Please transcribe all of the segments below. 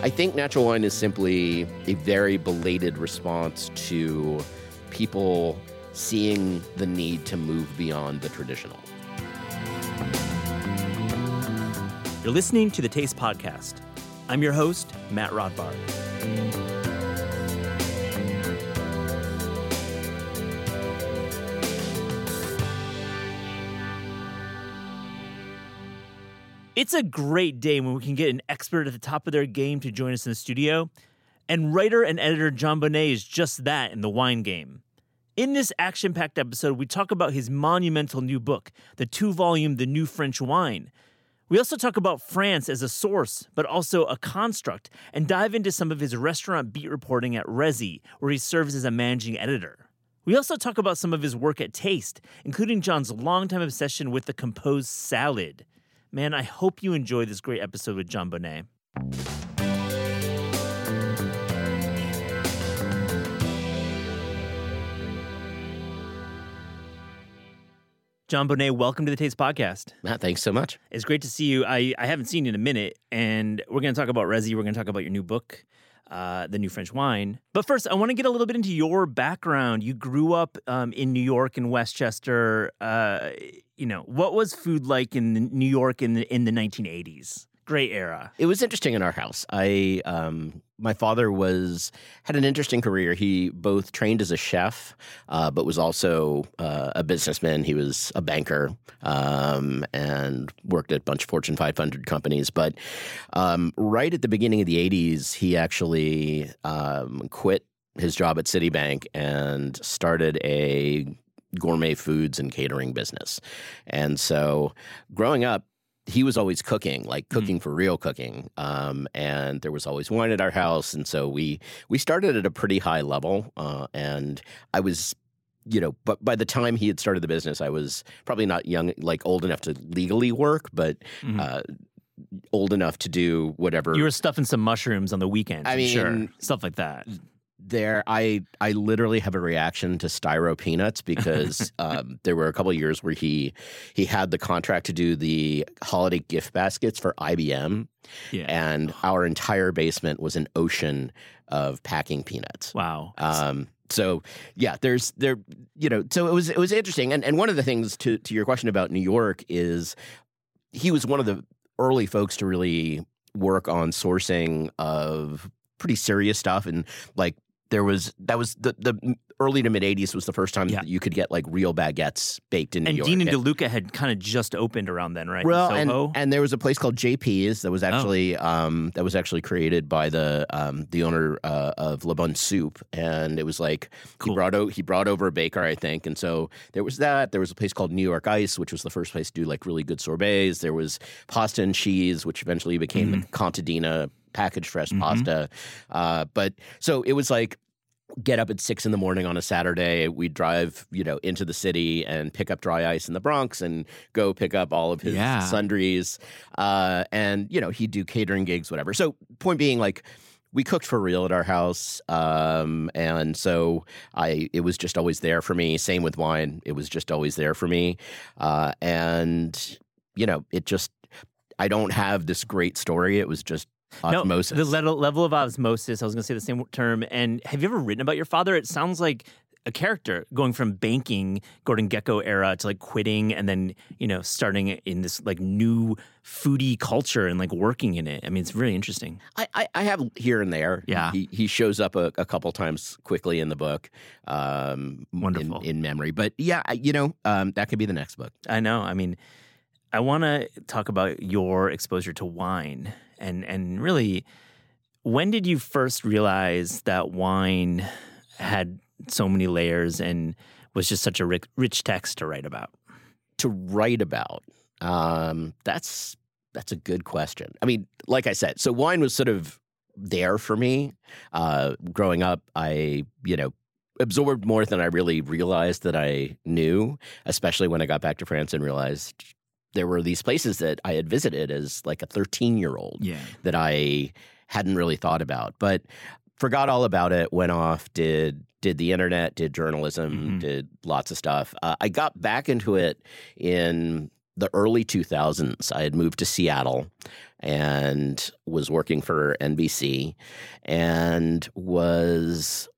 I think natural wine is simply a very belated response to people seeing the need to move beyond the traditional. You're listening to the Taste Podcast. I'm your host, Matt Rodbard. It's a great day when we can get an expert at the top of their game to join us in the studio. And writer and editor Jon Bonné is just that in the wine game. In this action packed episode, we talk about his monumental new book, the two volume The New French Wine. We also talk about France as a source, but also a construct, and dive into some of his restaurant beat reporting at Resy, where he serves as a managing editor. We also talk about some of his work at Taste, including Jon's longtime obsession with the composed salad. Man, I hope you enjoy this great episode with Jon Bonné. Jon Bonné, welcome to the Taste Podcast. Matt, thanks so much. It's great to see you. I, I haven't seen you in a minute, and we're going to talk about Resy. We're going to talk about your new book, uh, The New French Wine. But first, I want to get a little bit into your background. You grew up um, in New York in Westchester. Uh, you know, what was food like in New York in the, in the 1980s? Great era. It was interesting in our house. I um, my father was had an interesting career. He both trained as a chef, uh, but was also uh, a businessman. He was a banker um, and worked at a bunch of Fortune 500 companies. But um, right at the beginning of the 80s, he actually um, quit his job at Citibank and started a gourmet foods and catering business. And so, growing up, he was always cooking, like cooking mm. for real cooking. Um, and there was always wine at our house, and so we we started at a pretty high level. Uh, and I was, you know, but by the time he had started the business, I was probably not young, like old enough to legally work, but. Mm-hmm. Uh, old enough to do whatever. You were stuffing some mushrooms on the weekend. I mean, sure, stuff like that there i i literally have a reaction to styro peanuts because um, there were a couple years where he he had the contract to do the holiday gift baskets for ibm yeah. and our entire basement was an ocean of packing peanuts. Wow. Um, so yeah there's there you know so it was it was interesting. And and one of the things to to your question about new york is he was one of the early folks to really work on sourcing of pretty serious stuff and like there was that was the the early to mid 80s was the first time yeah. that you could get like real baguettes baked in New and York. Dean and DeLuca had kind of just opened around then, right? Well, and, and there was a place called JP's that was oh. actually oh. um, that was actually created by the um, the owner uh, of La Bonne Soupe, and it was like cool. he brought o- he brought over a baker, I think, and so there was that. There was a place called New York Ice, which was the first place to do like really good sorbets. There was pasta and cheese, which eventually became mm. Contadina packaged fresh mm-hmm. pasta. Uh, but so it was like get up at six in the morning on a Saturday. We'd drive, you know, into the city and pick up dry ice in the Bronx and go pick up all of his yeah. sundries. Uh, and, you know, he'd do catering gigs, whatever. So, point being, like, we cooked for real at our house. Um, and so I, it was just always there for me. Same with wine. It was just always there for me. Uh, and, you know, it just, I don't have this great story. It was just Osmosis. No, the level, level of osmosis. I was going to say the same term. And have you ever written about your father? It sounds like a character going from banking, Gordon Gekko era to like quitting and then, you know, starting in this like new foodie culture and like working in it. I mean, it's really interesting. I, I, I have here and there. Yeah. He, he shows up a, a couple times quickly in the book. Um, Wonderful. In, in memory. But yeah, you know, um, that could be the next book. I know. I mean, I want to talk about your exposure to wine and and really when did you first realize that wine had so many layers and was just such a rich, rich text to write about? To write about, um, that's that's a good question. I mean, like I said, so wine was sort of there for me uh, growing up. I, you know, absorbed more than I really realized that I knew, especially when I got back to France and realized there were these places that I had visited as like a 13 year old Yeah. that I hadn't really thought about, but forgot all about it. Went off, did did the internet, did journalism, Mhm. did lots of stuff. Uh, I got back into it in the early 2000s. I had moved to Seattle and was working for NBC, and was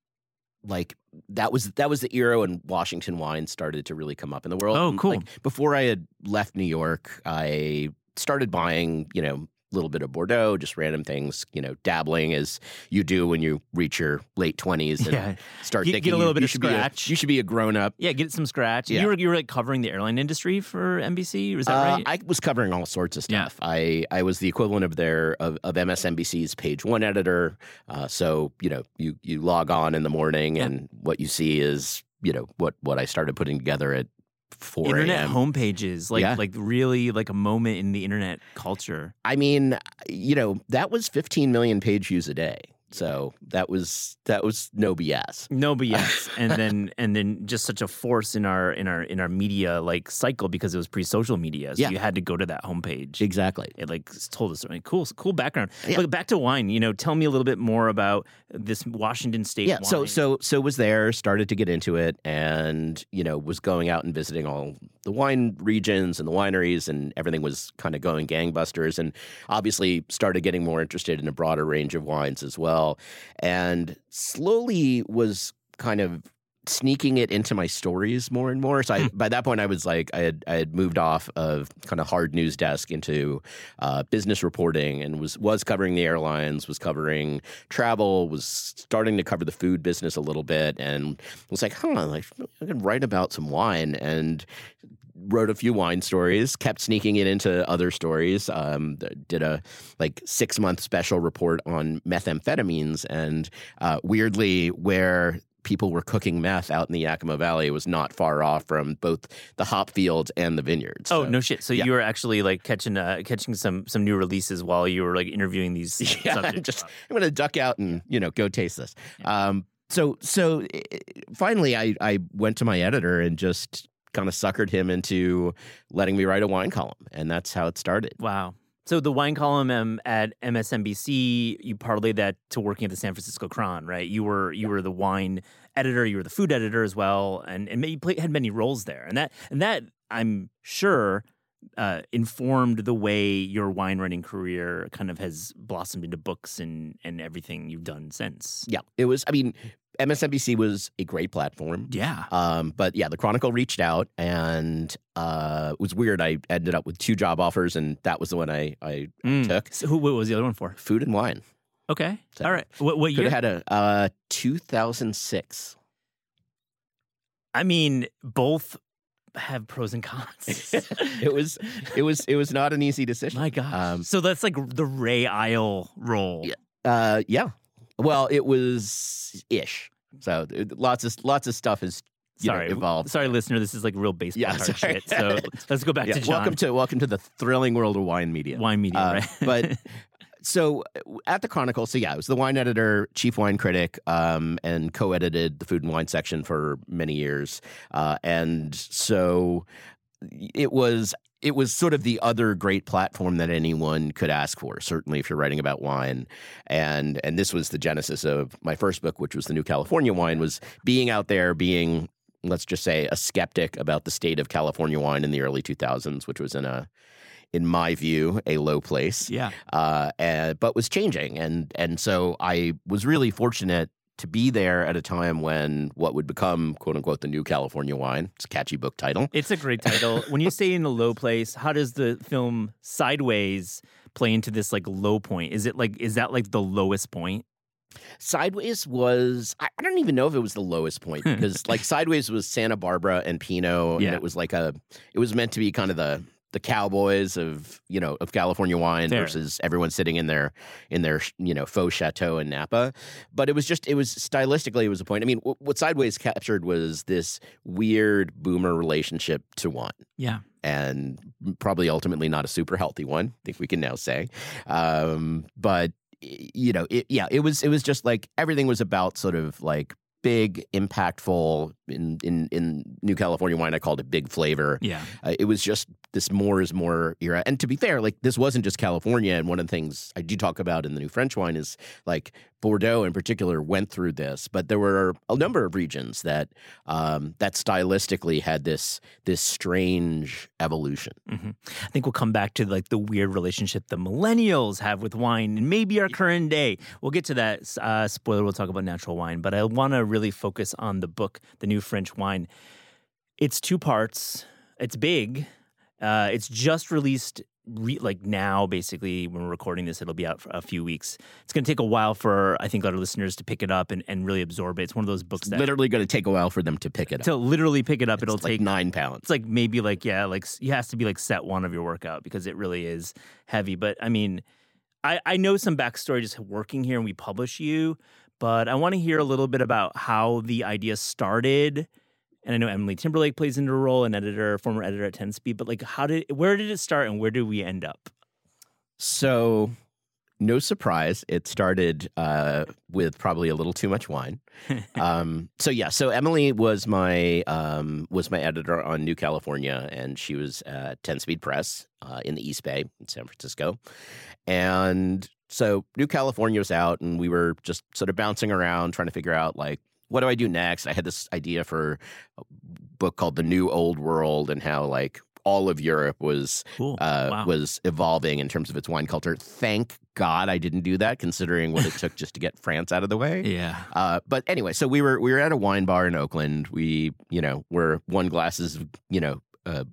like that was that was the era when Washington wine started to really come up in the world. Oh, cool. Like, before I had left New York, I started buying, you know, little bit of Bordeaux, just random things, you know, dabbling as you do when you reach your late twenties and Yeah. start Get- get thinking a little you, bit you of should be a- scratch. you should be a grown up. Yeah, get some scratch. Yeah. You were you were like covering the airline industry for NBC, was that Uh, right? I was covering all sorts of Yeah. stuff. I, I was the equivalent of their of, of MSNBC's page one editor. Uh, so you know, you you log on in the morning, Yeah. and what you see is you know what what I started putting together at four internet a.m. homepages, like Yeah. like really like a moment in the internet culture. I mean, you know, that was 15 million page views a day. So that was that was no BS. No, BS. and then and then just such a force in our in our in our media like cycle because it was pre-social media, so Yeah. you had to go to that homepage. Exactly. It like told us something cool, cool background. Yeah. But back to wine, you know, tell me a little bit more about this Washington State. Yeah. So so so was there, started to get into it, and you know was going out and visiting all the wine regions and the wineries, and everything was kind of going gangbusters, and obviously started getting more interested in a broader range of wines as well, and slowly was kind of sneaking it into my stories more and more. So I, by that point, I was like, I had I had moved off of kind of hard news desk into uh, business reporting, and was was covering the airlines, was covering travel, was starting to cover the food business a little bit, and was like, huh, like I can write about some wine, and wrote a few wine stories, kept sneaking it into other stories. Um, did a like six month special report on methamphetamines, and uh, weirdly, where people were cooking meth out in the Yakima Valley was not far off from both the hop fields and the vineyards. Oh no shit! So yeah. you were actually like catching uh, catching some some new releases while you were like interviewing these yeah, I'm subjects. just I'm going to duck out and you know go taste this. Um, so so finally, I I went to my editor and just kind of suckered him into letting me write a wine column, and that's how it started. Wow. So the wine column um, at MSNBC, you parlayed that to working at the San Francisco Chron, right? You were you were the wine editor, you were the food editor as well, and and you play, had many roles there, and that and that I'm sure uh, informed the way your wine writing career kind of has blossomed into books and and everything you've done since. Yeah, it was. I mean, MSNBC was a great platform. Yeah. Um, but yeah, the Chronicle reached out, and uh, it was weird. I ended up with two job offers, and that was the one I I Mm. took. So who what was the other one for? Food and wine. Okay. So- All right. What what Could year? have had a uh, 2006. I mean, both have pros and cons. it was it was it was not an easy decision. My gosh. Um, so that's like the Ray Isle role. Yeah. Uh, yeah. Well, it was ish. So it- lots of lots of stuff has you know, Sorry, evolved. sorry, listener. This is like real baseball Yeah, card sorry. shit. So let's go back Yeah, to Jon. welcome to welcome to the thrilling world of wine media. wine media, Uh, right? but so uh, at the Chronicle, so yeah, I was the wine editor, chief wine critic, um, and co-edited the food and wine section for many years. Uh, and so it was it was sort of the other great platform that anyone could ask for. Certainly, if you're writing about wine, and and this was the genesis of my first book, which was the New California Wine, was being out there, being let's just say a skeptic about the state of California wine in the early 2000s, which was in a in my view, a low place yeah, uh, and, but was changing. And and so I was really fortunate to be there at a time when what would become quote unquote the new California wine. It's a catchy book title. it's a great title. when you say in a low place, how does the film Sideways play into this like low point? Is it like is that like the lowest point? Sideways was I, I don't even know if it was the lowest point because like Sideways was Santa Barbara and Pinot, Yeah. and it was like a it was meant to be kind of the the cowboys of you know of California wine Fair. versus everyone sitting in their in their you know faux chateau in Napa. But it was just it was stylistically it was a point. I mean, w- what Sideways captured was this weird boomer relationship to wine Yeah. and probably ultimately not a super healthy one. I think we can now say, um, but you know, it, yeah, it was it was just like everything was about sort of like big, impactful. In in in New California wine, I called it big flavor. Yeah. Uh, it was just this more is more era. And to be fair, like this wasn't just California. And one of the things I do talk about in the new French wine is like Bordeaux in particular went through this, but there were a number of regions that um, that stylistically had this this strange evolution. hmm I think we'll come back to like the weird relationship the millennials have with wine and maybe our current day. We'll get to that. Uh, spoiler, we'll talk about natural wine, but I want to really focus on the book, The New French Wine. It's two parts, it's big. Uh, it's just released. Re- like now, basically, when we're recording this, it'll be out for a few weeks. It's going to take a while for I think our listeners to pick it up and, and really absorb it. It's one of those books It's that literally going to take a while for them to pick it up. to literally pick it up, it'll like take nine pounds. it's like maybe like yeah like it has to be like set one of your workout because it really is heavy but i mean i i know some backstory just working here and we publish you but i want to hear a little bit about how the idea started and i know emily timberlake plays into a role an editor former editor at 10 speed but like how did where did it start and where did we end up So, no surprise, it started uh, with probably a little too much wine. um, so yeah, so Emily was my um, was my editor on New California, and she was at Ten Speed Press uh, in the East Bay in San Francisco, and so New California was out, and we were just sort of bouncing around trying to figure out like what do I do next. I had this idea for a book called The New Old World, and how like all of Europe was cool uh, wow. was evolving in terms of its wine culture. Thank God I didn't do that, considering what it took just to get France out of the way. yeah Uh, but anyway, so we were we were at a wine bar in Oakland. We you know were one glasses you know uh,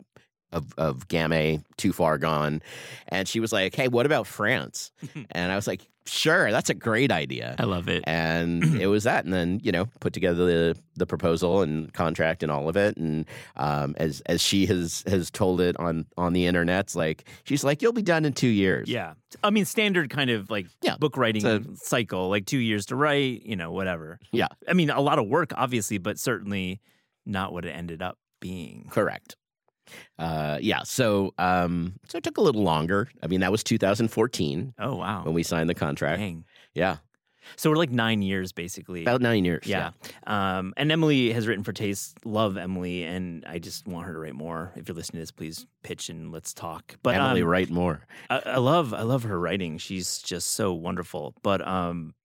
of of Gamay too far gone, and she was like, "Hey, what about France?" and I was like, "Sure, that's a great idea." i love it. And it was that and then you know put together the the proposal and contract and all of it. And um, as as she has has told it on on the internet's like she's like you'll be done in two years. Yeah. I mean standard kind of like Yeah, book writing it's cycle like two years to write you know whatever. Yeah. i mean a lot of work obviously but certainly not what it ended up being. Correct uh yeah so um so it took a little longer i mean that was 2014 oh wow when we signed the contract Dang. yeah So we're like nine years basically. about nine years yeah. Um, and Emily has written for Taste. Love Emily, and I just want her to write more. If you're listening to this, please pitch and let's talk. But emily um, write more I, I love I love her writing. She's just so wonderful. But um,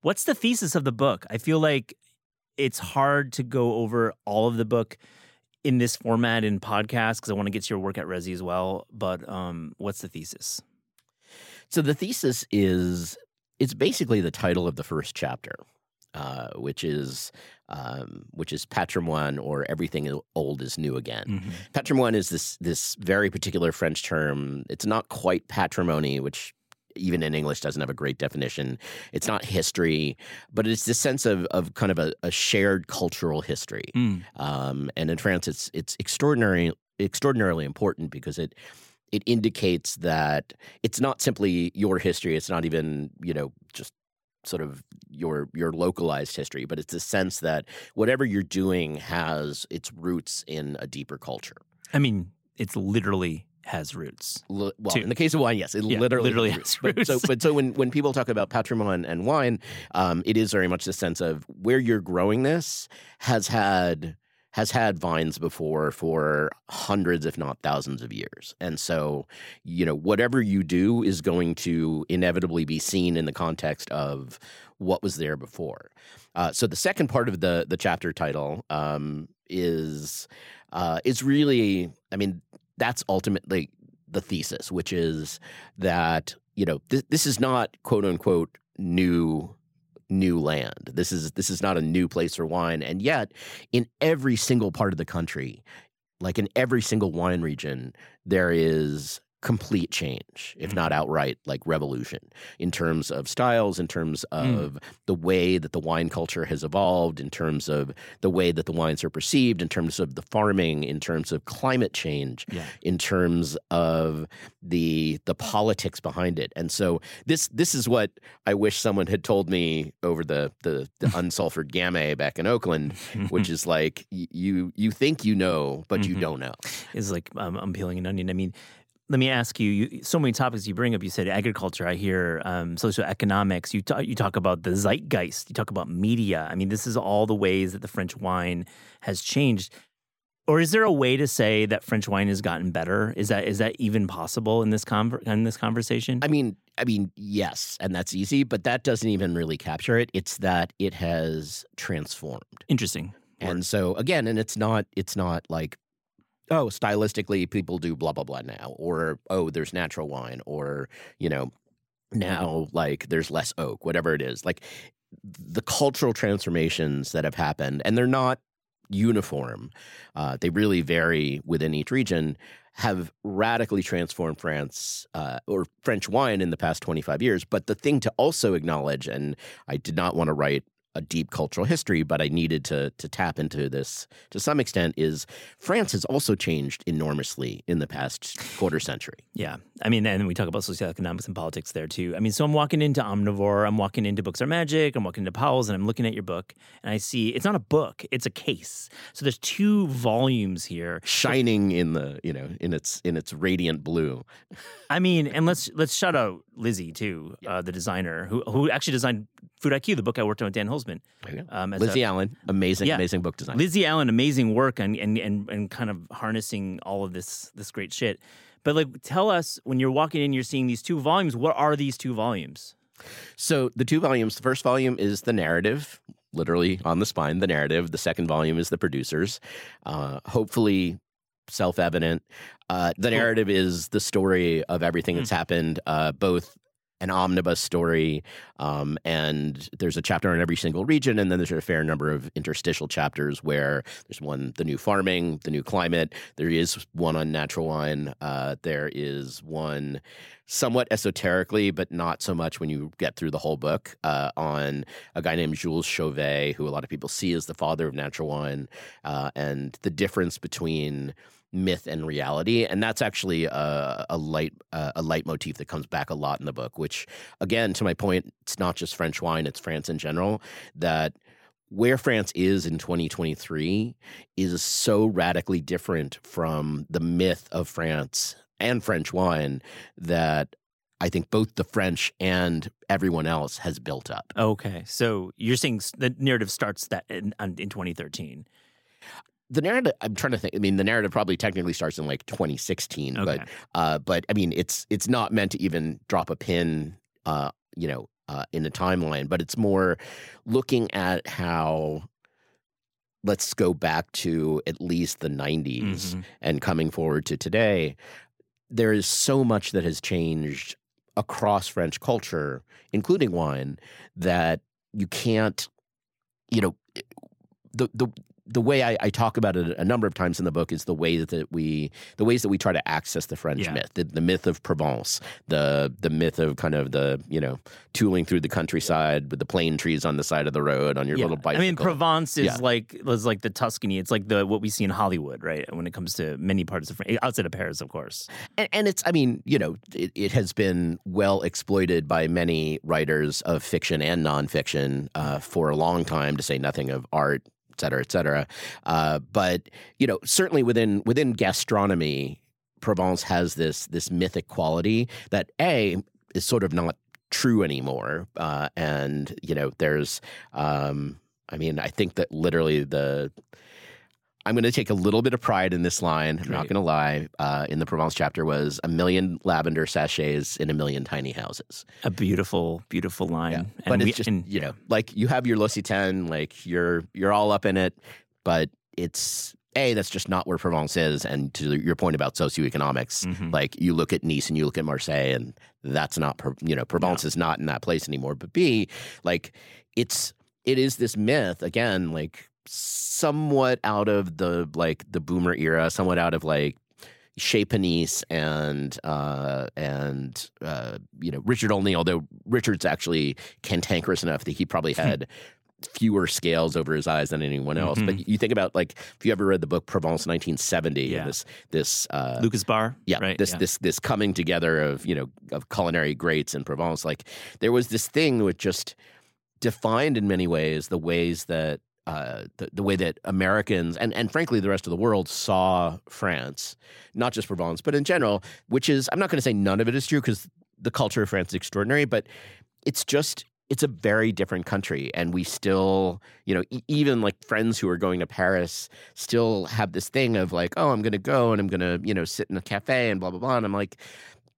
what's the thesis of the book? I feel like it's hard to go over all of the book in this format in podcast because I want to get to your work at Resy as well. But um, what's the thesis? So the thesis is it's basically the title of the first chapter, uh, which is um, which is patrimoine or everything old is new again. Mm-hmm. Patrimoine is this this very particular French term. It's not quite patrimony, which even in English doesn't have a great definition. It's not history, but it's this sense of of kind of a, a shared cultural history. Mm. Um, and in France, it's it's extraordinary extraordinarily important because it it indicates that it's not simply your history. It's not even you know just sort of your your localized history, but it's a sense that whatever you're doing has its roots in a deeper culture. I mean, it's literally has roots. L- well, Two. in the case of wine, yes, it Yeah, literally, literally has has roots. But so, but so when when people talk about patrimoine and wine, um, it is very much the sense of where you're growing this has had has had vines before for hundreds, if not thousands, of years, and so you know whatever you do is going to inevitably be seen in the context of what was there before. Uh, so the second part of the the chapter title um, is uh, is really, I mean, that's ultimately the thesis, which is that you know th- this is not quote unquote new new land. This is this is not a new place for wine, and yet in every single part of the country, like in every single wine region, there is complete change, if not outright like revolution, in terms of styles, in terms of mm. the way that the wine culture has evolved, in terms of the way that the wines are perceived, in terms of the farming, in terms of climate change, yeah. in terms of the the politics behind it. And so this this is what I wish someone had told me over the the, the unsulfured Gamay back in Oakland, which is like you you think you know, but mm-hmm. you don't know. It's like um, I'm peeling an onion. I mean, let me ask you, you, so many topics you bring up. You said agriculture. I hear um, socioeconomics. You, talk, you talk about the zeitgeist. You talk about media. I mean, this is all the ways that the French wine has changed. Or is there a way to say that French wine has gotten better? Is that is that even possible in this conver- in this conversation? I mean, I mean, yes, and that's easy, but that doesn't even really capture it. It's that it has transformed. Interesting. And so again, and it's not it's not like oh, stylistically, people do blah, blah, blah now, or oh, there's natural wine, or, you know, now like there's less oak, whatever it is. Like the cultural transformations that have happened, and they're not uniform, uh, they really vary within each region, have radically transformed France uh, or French wine in the past 25 years. But the thing to also acknowledge, and I did not want to write a deep cultural history, but I needed to to tap into this to some extent. Is France has also changed enormously in the past quarter century. Yeah, I mean, and we talk about socioeconomics and politics there too. I mean, so I'm walking into Omnivore, I'm walking into Books Are Magic, I'm walking into Powell's, and I'm looking at your book, and I see it's not a book, it's a case. So there's two volumes here, shining in the you know in its in its radiant blue. I mean, and let's let's shout out Lizzie too, yeah. uh, the designer who who actually designed Food IQ, the book I worked on with Dan Holzman. Um, Lizzie a, Allen, amazing, yeah, amazing book design. Lizzie Allen, amazing work and, and and and kind of harnessing all of this this great shit. But like, tell us when you're walking in, you're seeing these two volumes. What are these two volumes? So the two volumes. The first volume is the narrative, literally on the spine. The narrative. The second volume is the producers. Uh, hopefully, self evident. Uh, the narrative is the story of everything that's mm. happened, uh, both an omnibus story, um, and there's a chapter on every single region, and then there's a fair number of interstitial chapters where there's one the new farming, the new climate. There is one on natural wine. Uh, there is one somewhat esoterically, but not so much when you get through the whole book, uh, on a guy named Jules Chauvet, who a lot of people see as the father of natural wine, uh, and the difference between myth and reality, and that's actually a, a light uh, a that comes back a lot in the book. Which, again, to my point, it's not just French wine; it's France in general. That where France is in 2023 is so radically different from the myth of France and French wine that I think both the French and everyone else has built up. Okay, so you're saying the narrative starts that in, in 2013 the narrative i'm trying to think i mean the narrative probably technically starts in like 2016 okay. but uh but i mean it's it's not meant to even drop a pin uh you know uh in the timeline but it's more looking at how let's go back to at least the 90s mm-hmm. and coming forward to today there is so much that has changed across french culture including wine that you can't you know the the the way I, I, talk about it a number of times in the book is the way that we the ways that we try to access the French yeah. myth, the, the, myth of Provence, the the myth of kind of the you know tooling through the countryside with the plane trees on the side of the road on your yeah. little bicycle. I mean, Provence is yeah. like was like the Tuscany. It's like the what we see in Hollywood, right? When it comes to many parts of France, outside of Paris, of course. And, and it's I mean you know it, it, has been well exploited by many writers of fiction and nonfiction uh, for a long time, to say nothing of art cetera, et cetera. Uh, but you know, certainly within within gastronomy, Provence has this this mythic quality that a is sort of not true anymore. Uh, and you know, there's, um, I mean, I think that literally the I'm going to take a little bit of pride in this line. I'm not going to lie. Uh, in the Provence chapter was a million lavender sachets in a million tiny houses. A beautiful, beautiful line. Yeah. but we, it's just and, you know, like you have your L'Occitane, like you're you're all up in it, but it's a that's just not where Provence is. And to your point about socioeconomics, mm-hmm. like you look at Nice and you look at Marseille, and that's not you know Provence no. is not in that place anymore. But B, like it's it is this myth again, like somewhat out of the like the boomer era, somewhat out of like Chez Panisse and uh, and uh, you know Richard Olney, although Richard's actually cantankerous enough that he probably had fewer scales over his eyes than anyone else. Mhm. But you think about like if you ever read the book Provence 1970, Yeah. this this uh, Lucas Bar, yeah, right. this yeah. this this coming together of you know of culinary greats in Provence. Like there was this thing which just defined in many ways the ways that uh, the, the way that Americans and, and frankly the rest of the world saw France, not just Provence, but in general, which is I'm not going to say none of it is true because the culture of France is extraordinary, but it's just it's a very different country and we still you know e- even like friends who are going to paris still have this thing of like oh i'm going to go and i'm going to you know sit in a cafe and blah blah blah and i'm like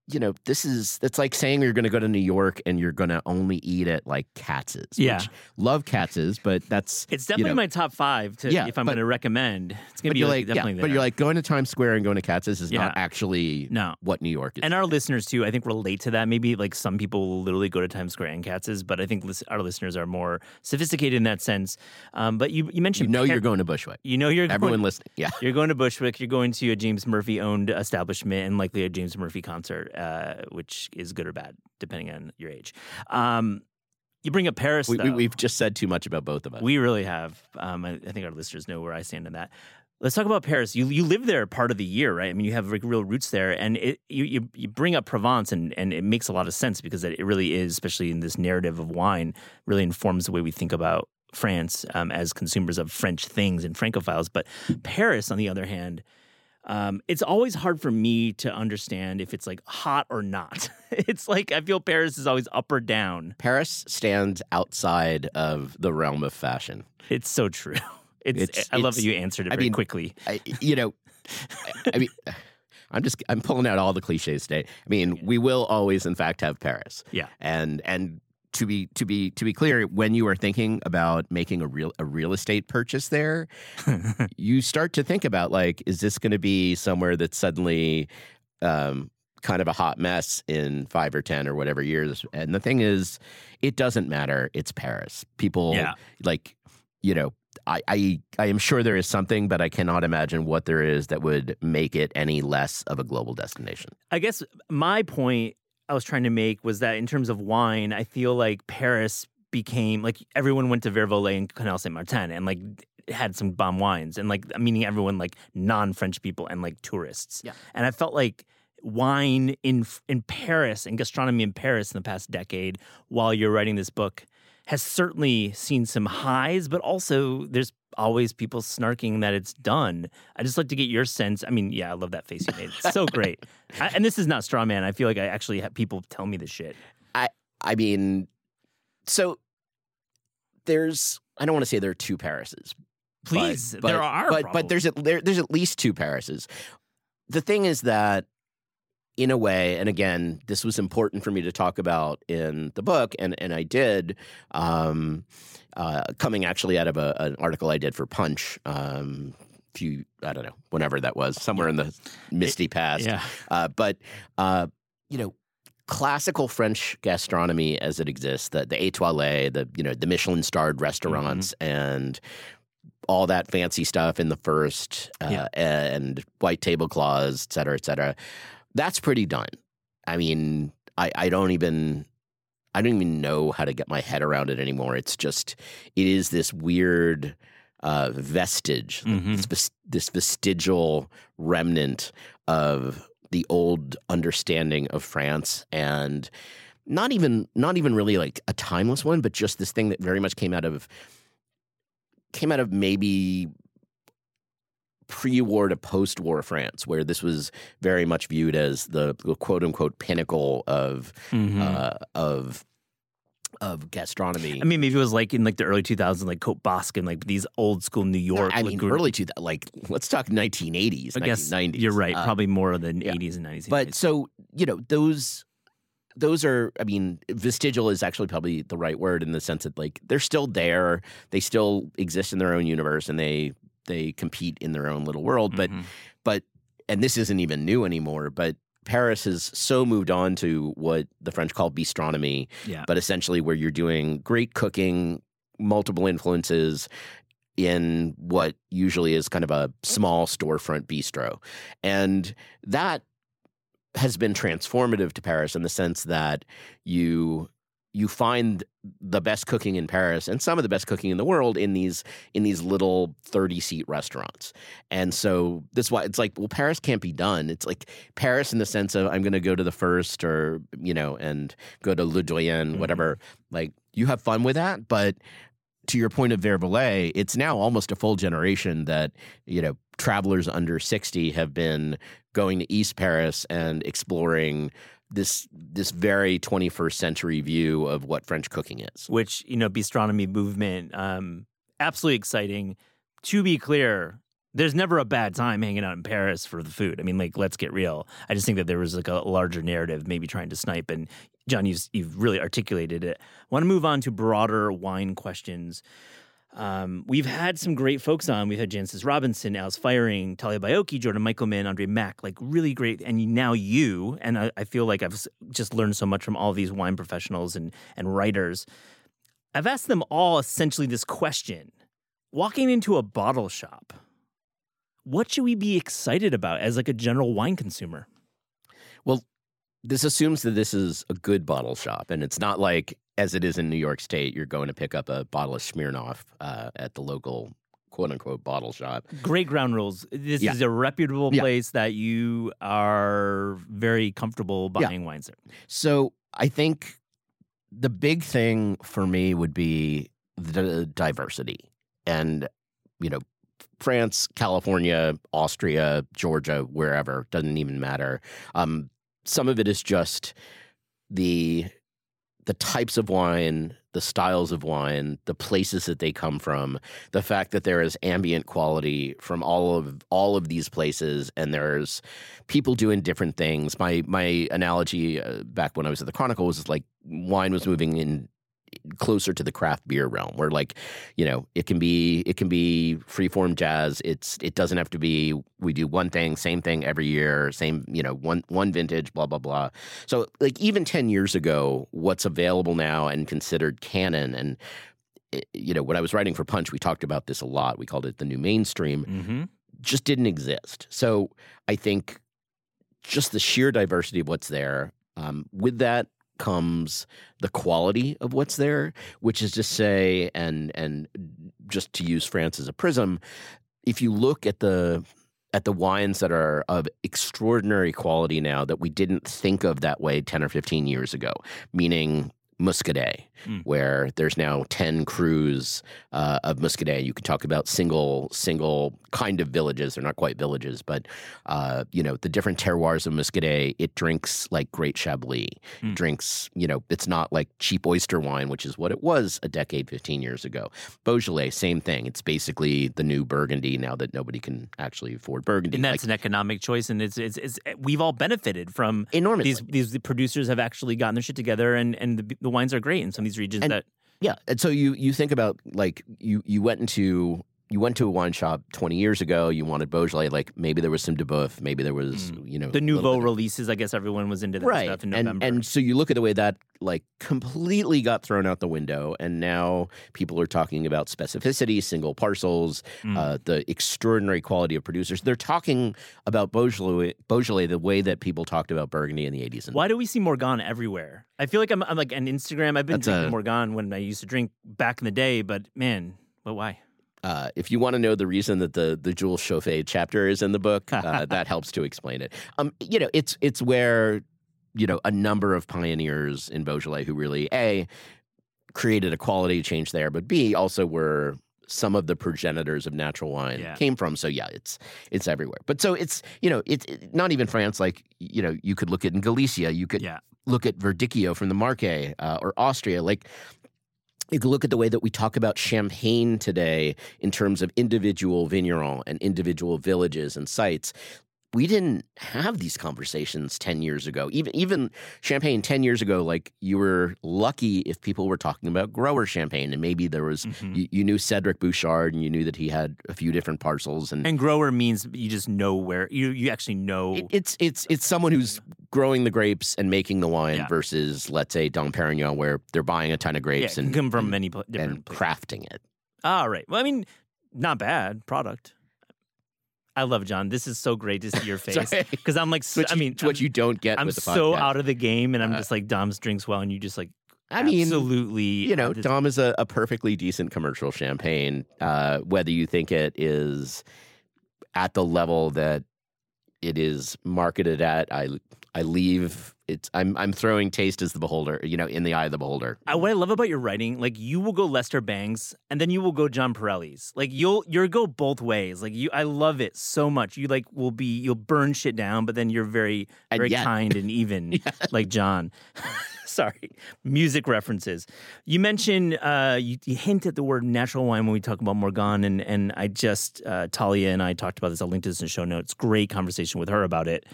you know this is it's like saying you're going to go to new york and you're going to only eat at like katz's Yeah. which love katz's but that's It's you definitely know, my top five. To, Yeah, if I'm going to recommend, it's going to be like, yeah, definitely there. but you're like going to Times Square and going to Katz's is not actually no. what New York is. And our listeners too, I think relate to that. Maybe like some people will literally go to Times Square and Katz's, but I think our listeners are more sophisticated in that sense. Um, but you, you mentioned you know you're going to Bushwick. you know you're Everyone going, listening, yeah. you're going to Bushwick. You're going to a James Murphy owned establishment and likely a James Murphy concert, uh, which is good or bad depending on your age. Um, you bring up Paris. We, though. we, we've just said too much about both of us. We really have. Um, I, I think our listeners know where I stand on that. Let's talk about Paris. You you live there part of the year, right? I mean, you have like real roots there, and it, you, you you bring up Provence, and and it makes a lot of sense because it really is, especially in this narrative of wine, really informs the way we think about France um, as consumers of French things and Francophiles. But Paris, on the other hand. Um, it's always hard for me to understand if it's like hot or not. it's like I feel Paris is always up or down. Paris stands outside of the realm of fashion. It's so true. It's, It's- I love that you answered it I very mean, quickly. I, you know, I, I mean, I'm just I'm pulling out all the cliches today. I mean, we will always, in fact, have Paris. Yeah. and and to be to be to be clear, when you are thinking about making a real a real estate purchase there, you start to think about like, is this going to be somewhere that's suddenly um, kind of a hot mess in five or ten or whatever years? And the thing is, it doesn't matter. It's Paris. People Yeah. like you know. I, I I am sure there is something, but I cannot imagine what there is that would make it any less of a global destination. I guess my point I was trying to make was that in terms of wine, I feel like Paris became like everyone went to Verre Volé and Canal Saint Martin and like had some bomb wines and like meaning everyone like non-French people and like tourists. Yeah. And I felt like wine in in Paris and gastronomy in Paris in the past decade while you're writing this book has certainly seen some highs, but also there's always people snarking that it's done. I just like to get your sense. I mean, yeah, I love that face you made. It's so great. I, and this is not straw man. I feel like I actually have people tell me this shit. I I mean, so there's I don't want to say there are two Parises. Please, but, there are. but probably. but there's at there, there's at least two Parises. The thing is that in a way, and again, this was important for me to talk about in the book, and and I did, um, uh, coming actually out of a, an article I did for Punch. Um, few I don't know whenever that was somewhere in the misty past yeah. uh, but uh, you know, classical French gastronomy as it exists, the the étoilé, the you know the Michelin starred restaurants, and all that fancy stuff in the first, uh, Yeah. and white tablecloths, et cetera, et cetera. That's pretty done. I mean, I, I don't even. I don't even know how to get my head around it anymore. It's just, it is this weird uh, vestige, Mhm. this, this vestigial remnant of the old understanding of France and not even not even really like a timeless one but just this thing that very much came out of came out of maybe pre-war to post-war France where this was very much viewed as the, the quote unquote pinnacle of Mhm. uh, of of gastronomy I mean, maybe it was like in like the early 2000s, like Cote Basque and like these old school New York. I like, mean, group- early to like let's talk 1980s, I guess 1990s. you're right. Uh, Probably more than yeah. 80s and 90s. but so you know those those are i mean vestigial is actually probably the right word in the sense that like they're still there they still exist in their own universe and they they compete in their own little world but Mhm. but and this isn't even new anymore but paris has so moved on to what the french call bistronomy yeah. but essentially where you're doing great cooking multiple influences in what usually is kind of a small storefront bistro. And that has been transformative to Paris in the sense that you you find the best cooking in Paris and some of the best cooking in the world in these in these little 30 seat restaurants. And so this why it's like well Paris can't be done. It's like Paris in the sense of I'm going to go to the first or you know and go to Ledoyen mm-hmm. whatever. Like you have fun with that, but to your point of Verre Volé, it's now almost a full generation that you know travelers under 60 have been going to East Paris and exploring this this very 21st century view of what French cooking is. Which you know, bistronomy movement, um, absolutely exciting. To be clear, there's never a bad time hanging out in Paris for the food. I mean, like, let's get real. I just think that there was like a larger narrative, maybe trying to snipe. And Jon, you've, you've really articulated it. I want to move on to broader wine questions. Um, we've had some great folks on. We've had Jancis Robinson, Alice Feiring, Talia Baiocchi, Jordan Michelman, Andre Mack, like really great. And now you, and I, I, feel like I've just learned so much from all these wine professionals and, and writers. I've asked them all essentially this question Walking into a bottle shop, what should we be excited about as like a general wine consumer? This assumes that this is a good bottle shop, and it's not like as it is in New York State, you're going to pick up a bottle of Smirnoff uh, at the local quote unquote bottle shop. Great ground rules. This yeah. is a reputable yeah. place that you are very comfortable buying yeah. wines there. So I think the big thing for me would be the diversity. And, you know, France, California, Austria, Georgia, wherever, doesn't even matter. Um, some of it is just the the types of wine, the styles of wine, the places that they come from, the fact that there is ambient quality from all of all of these places, and there's people doing different things. My my analogy uh, back when I was at the Chronicle was like wine was moving in closer to the craft beer realm where like you know it can be it can be freeform jazz. It's it doesn't have to be we do one thing same thing every year same you know one one vintage blah blah blah. So like even 10 years ago what's available now and considered canon and eh, you know when i was writing for punch we talked about this a lot. We called it the new mainstream mm-hmm. just didn't exist. So i think just the sheer diversity of what's there um, with that comes the quality of what's there, which is to say, and and just to use France as a prism, if you look at the at the wines that are of extraordinary quality now that we didn't think of that way 10 or 15 years ago, meaning Muscadet, mm. where there's now 10 crus uh, of Muscadet. You can talk about single, single kind of villages. They're not quite villages, but, uh, you know, the different terroirs of Muscadet, it drinks like great Chablis. Mm. Drinks, you know, it's not like cheap oyster wine, which is what it was a decade, 15 years ago. Beaujolais, same thing. It's basically the new Burgundy now that nobody can actually afford Burgundy. And that's like, an economic choice. And it's, it's, it's, we've all benefited from enormously. These, these producers have actually gotten their shit together and, and the, the wines are great in some of these regions and, that yeah and so you you think about like you you went into you went to a wine shop 20 years ago, you wanted Beaujolais, like maybe there was some Duboeuf, maybe there was, mm. you know. The Nouveau releases, I guess everyone was into that right. stuff in November. And, and so you look at the way that like completely got thrown out the window, and now people are talking about specificity, single parcels, mm. uh, the extraordinary quality of producers. They're talking about Beaujolais, Beaujolais the way that people talked about Burgundy in the 80s. And Why do we see Morgon everywhere? I feel like I'm, I'm like on Instagram, I've been drinking a, Morgon when I used to drink back in the day, but man, but why? Uh, if you want to know the reason that the the Jules Chauvet chapter is in the book, uh, that helps to explain it. Um, you know, it's it's where you know a number of pioneers in Beaujolais who really a created a quality change there, but b also were some of the progenitors of natural wine yeah. came from. So yeah, it's it's everywhere. But so it's you know it's it, not even France. Like you know you could look at in Galicia, you could yeah. look at Verdicchio from the Marche uh, or Austria. Like look at the way that we talk about champagne today in terms of individual vigneron and individual villages and sites we didn't have these conversations 10 years ago even even champagne 10 years ago like you were lucky if people were talking about grower champagne and maybe there was mm-hmm. you, you, knew cedric bouchard and you knew that he had a few different parcels and and grower means you just know where you you actually know it, it's it's it's someone who's growing the grapes and making the wine yeah. versus let's say dom perignon where they're buying a ton of grapes yeah, and come from and, many different and crafting it all right well i mean not bad product. I love Jon. This is so great to see your face because I'm like, so- Which I mean, what you don't get I'm with the so out of the game, and I'm Uh, just like Dom's drinks well, and you just like, I mean, absolutely, you know, Dom is a, a perfectly decent commercial champagne. Uh, whether you think it is at the level that it is marketed at, I I leave it's I'm I'm throwing taste as the beholder, you know, in the eye of the beholder. I, what I love about your writing, like you will go Lester Bangs and then you will go Jon Pareles. Like you'll you'll go both ways. Like you, I love it so much. You like will be you'll burn shit down, but then you're very very yet- kind and even, like John. Sorry, music references. You mentioned uh, you, you hint at the word natural wine when we talk about Morgon, and and I just uh, Talia and I talked about this. I'll link to this in the show notes. Great conversation with her about it.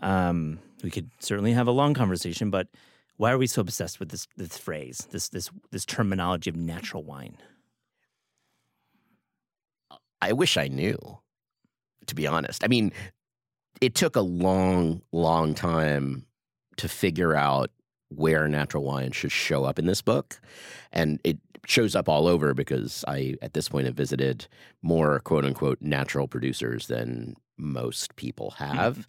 Um, we could certainly have a long conversation, but why are we so obsessed with this this phrase, this this this terminology of natural wine? I wish I knew, to be honest. I mean, it took a long, long time to figure out where natural wine should show up in this book. And it shows up all over because I, at this point, have visited more quote unquote natural producers than most people have.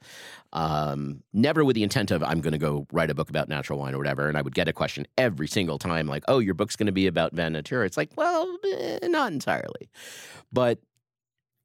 Um, never with the intent of, I'm going to go write a book about natural wine or whatever. And I would get a question every single time, like, oh, your book's going to be about Van Natura. It's like, well, eh, not entirely. But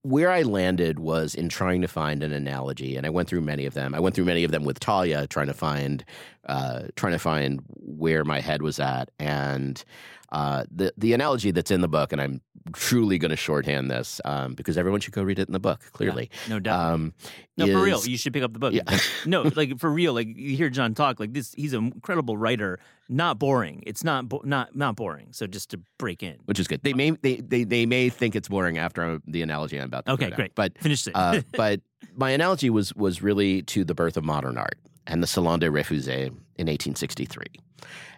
where I landed was in trying to find an analogy, and I went through many of them. I went through many of them with Talia, trying to find, uh, trying to find where my head was at, and uh, the the analogy that's in the book, and I'm truly going to shorthand this um, because everyone should go read it in the book. Clearly, No doubt. um, no, for real, you should pick up the book. Yeah. no, like for real, like you hear Jon talk, like this. He's an incredible writer. Not boring. It's not bo- not not boring. So just to break in. which is good. They may they, they they may think it's boring after the analogy I'm about to Okay, great. but Finish it. uh, but my analogy was was really to the birth of modern art and the Salon des Refusés in 1863.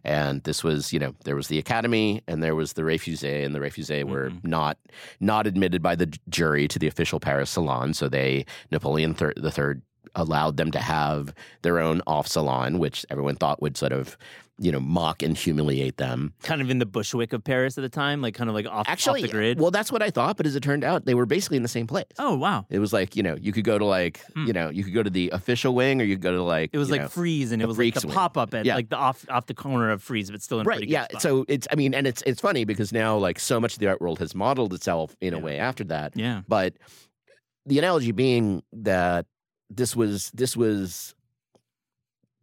And this was, you know, there was the Academy and there was the Refuses, and the Refuses were Mhm. not not admitted by the jury to the official Paris Salon. So they Napoleon thir- the Third allowed them to have their own off salon, which everyone thought would sort of, you know, mock and humiliate them. kind of in the Bushwick of Paris at the time, like kind of like off, Actually, off the grid. well, that's what I thought, but as it turned out, they were basically in the same place. oh wow. It was like you know you could go to like Hmm. you know you could go to the official wing or you could go to like It was like know- Frieze, and it was like the pop up at Yeah. like the off off the corner of Frieze, but still in right pretty good yeah spot. so it's I mean and it's it's funny because now like so much of the art world has modeled itself in a way after that yeah, but the analogy being that this was this was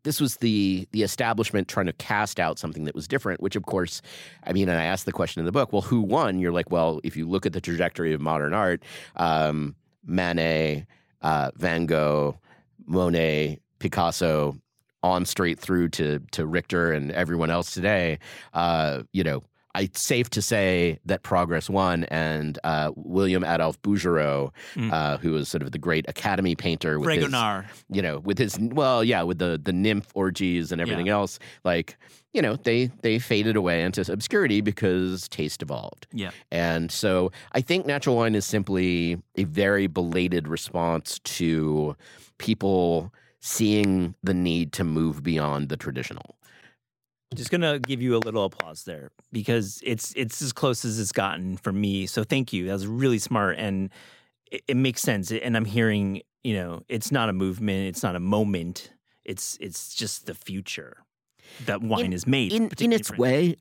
this was the the establishment trying to cast out something that was different which of course i mean and i asked the question in the book well who won? You're like well if you look at the trajectory of modern art um, manet uh, van gogh monet picasso on straight through to to richter and everyone else today uh, you know it's safe to say that progress won and uh, william adolphe bouguereau Mm. uh, who was sort of the great academy painter with his, you know, with his well, yeah, with the the nymph orgies and everything else, like you know, they they faded away into obscurity because taste evolved. Yeah. And so I think natural wine is simply a very belated response to people seeing the need to move beyond the traditional. Just gonna give you a little applause there because it's it's as close as it's gotten for me. So thank you. That was really smart and it, it makes sense. And I'm hearing, you know, it's not a movement, it's not a moment. It's it's just the future that wine is made. in in its way,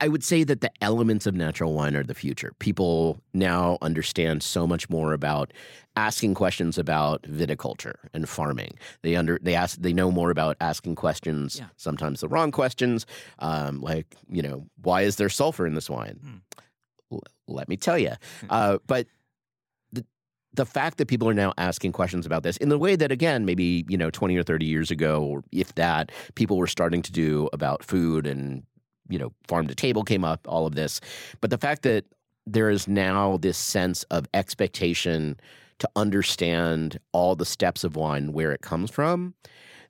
I- would say that the elements of natural wine are the future. People now understand so much more about asking questions about viticulture and farming. They under they ask they know more about asking questions, Yeah. sometimes the wrong questions, um, like you know why is there sulfur in this wine? Hmm. L- let me tell you. Uh, but the the fact that people are now asking questions about this in the way that again maybe you know 20 or 30 years ago or if that people were starting to do about food and you know farm to table came up all of this but the fact that there is now this sense of expectation to understand all the steps of wine where it comes from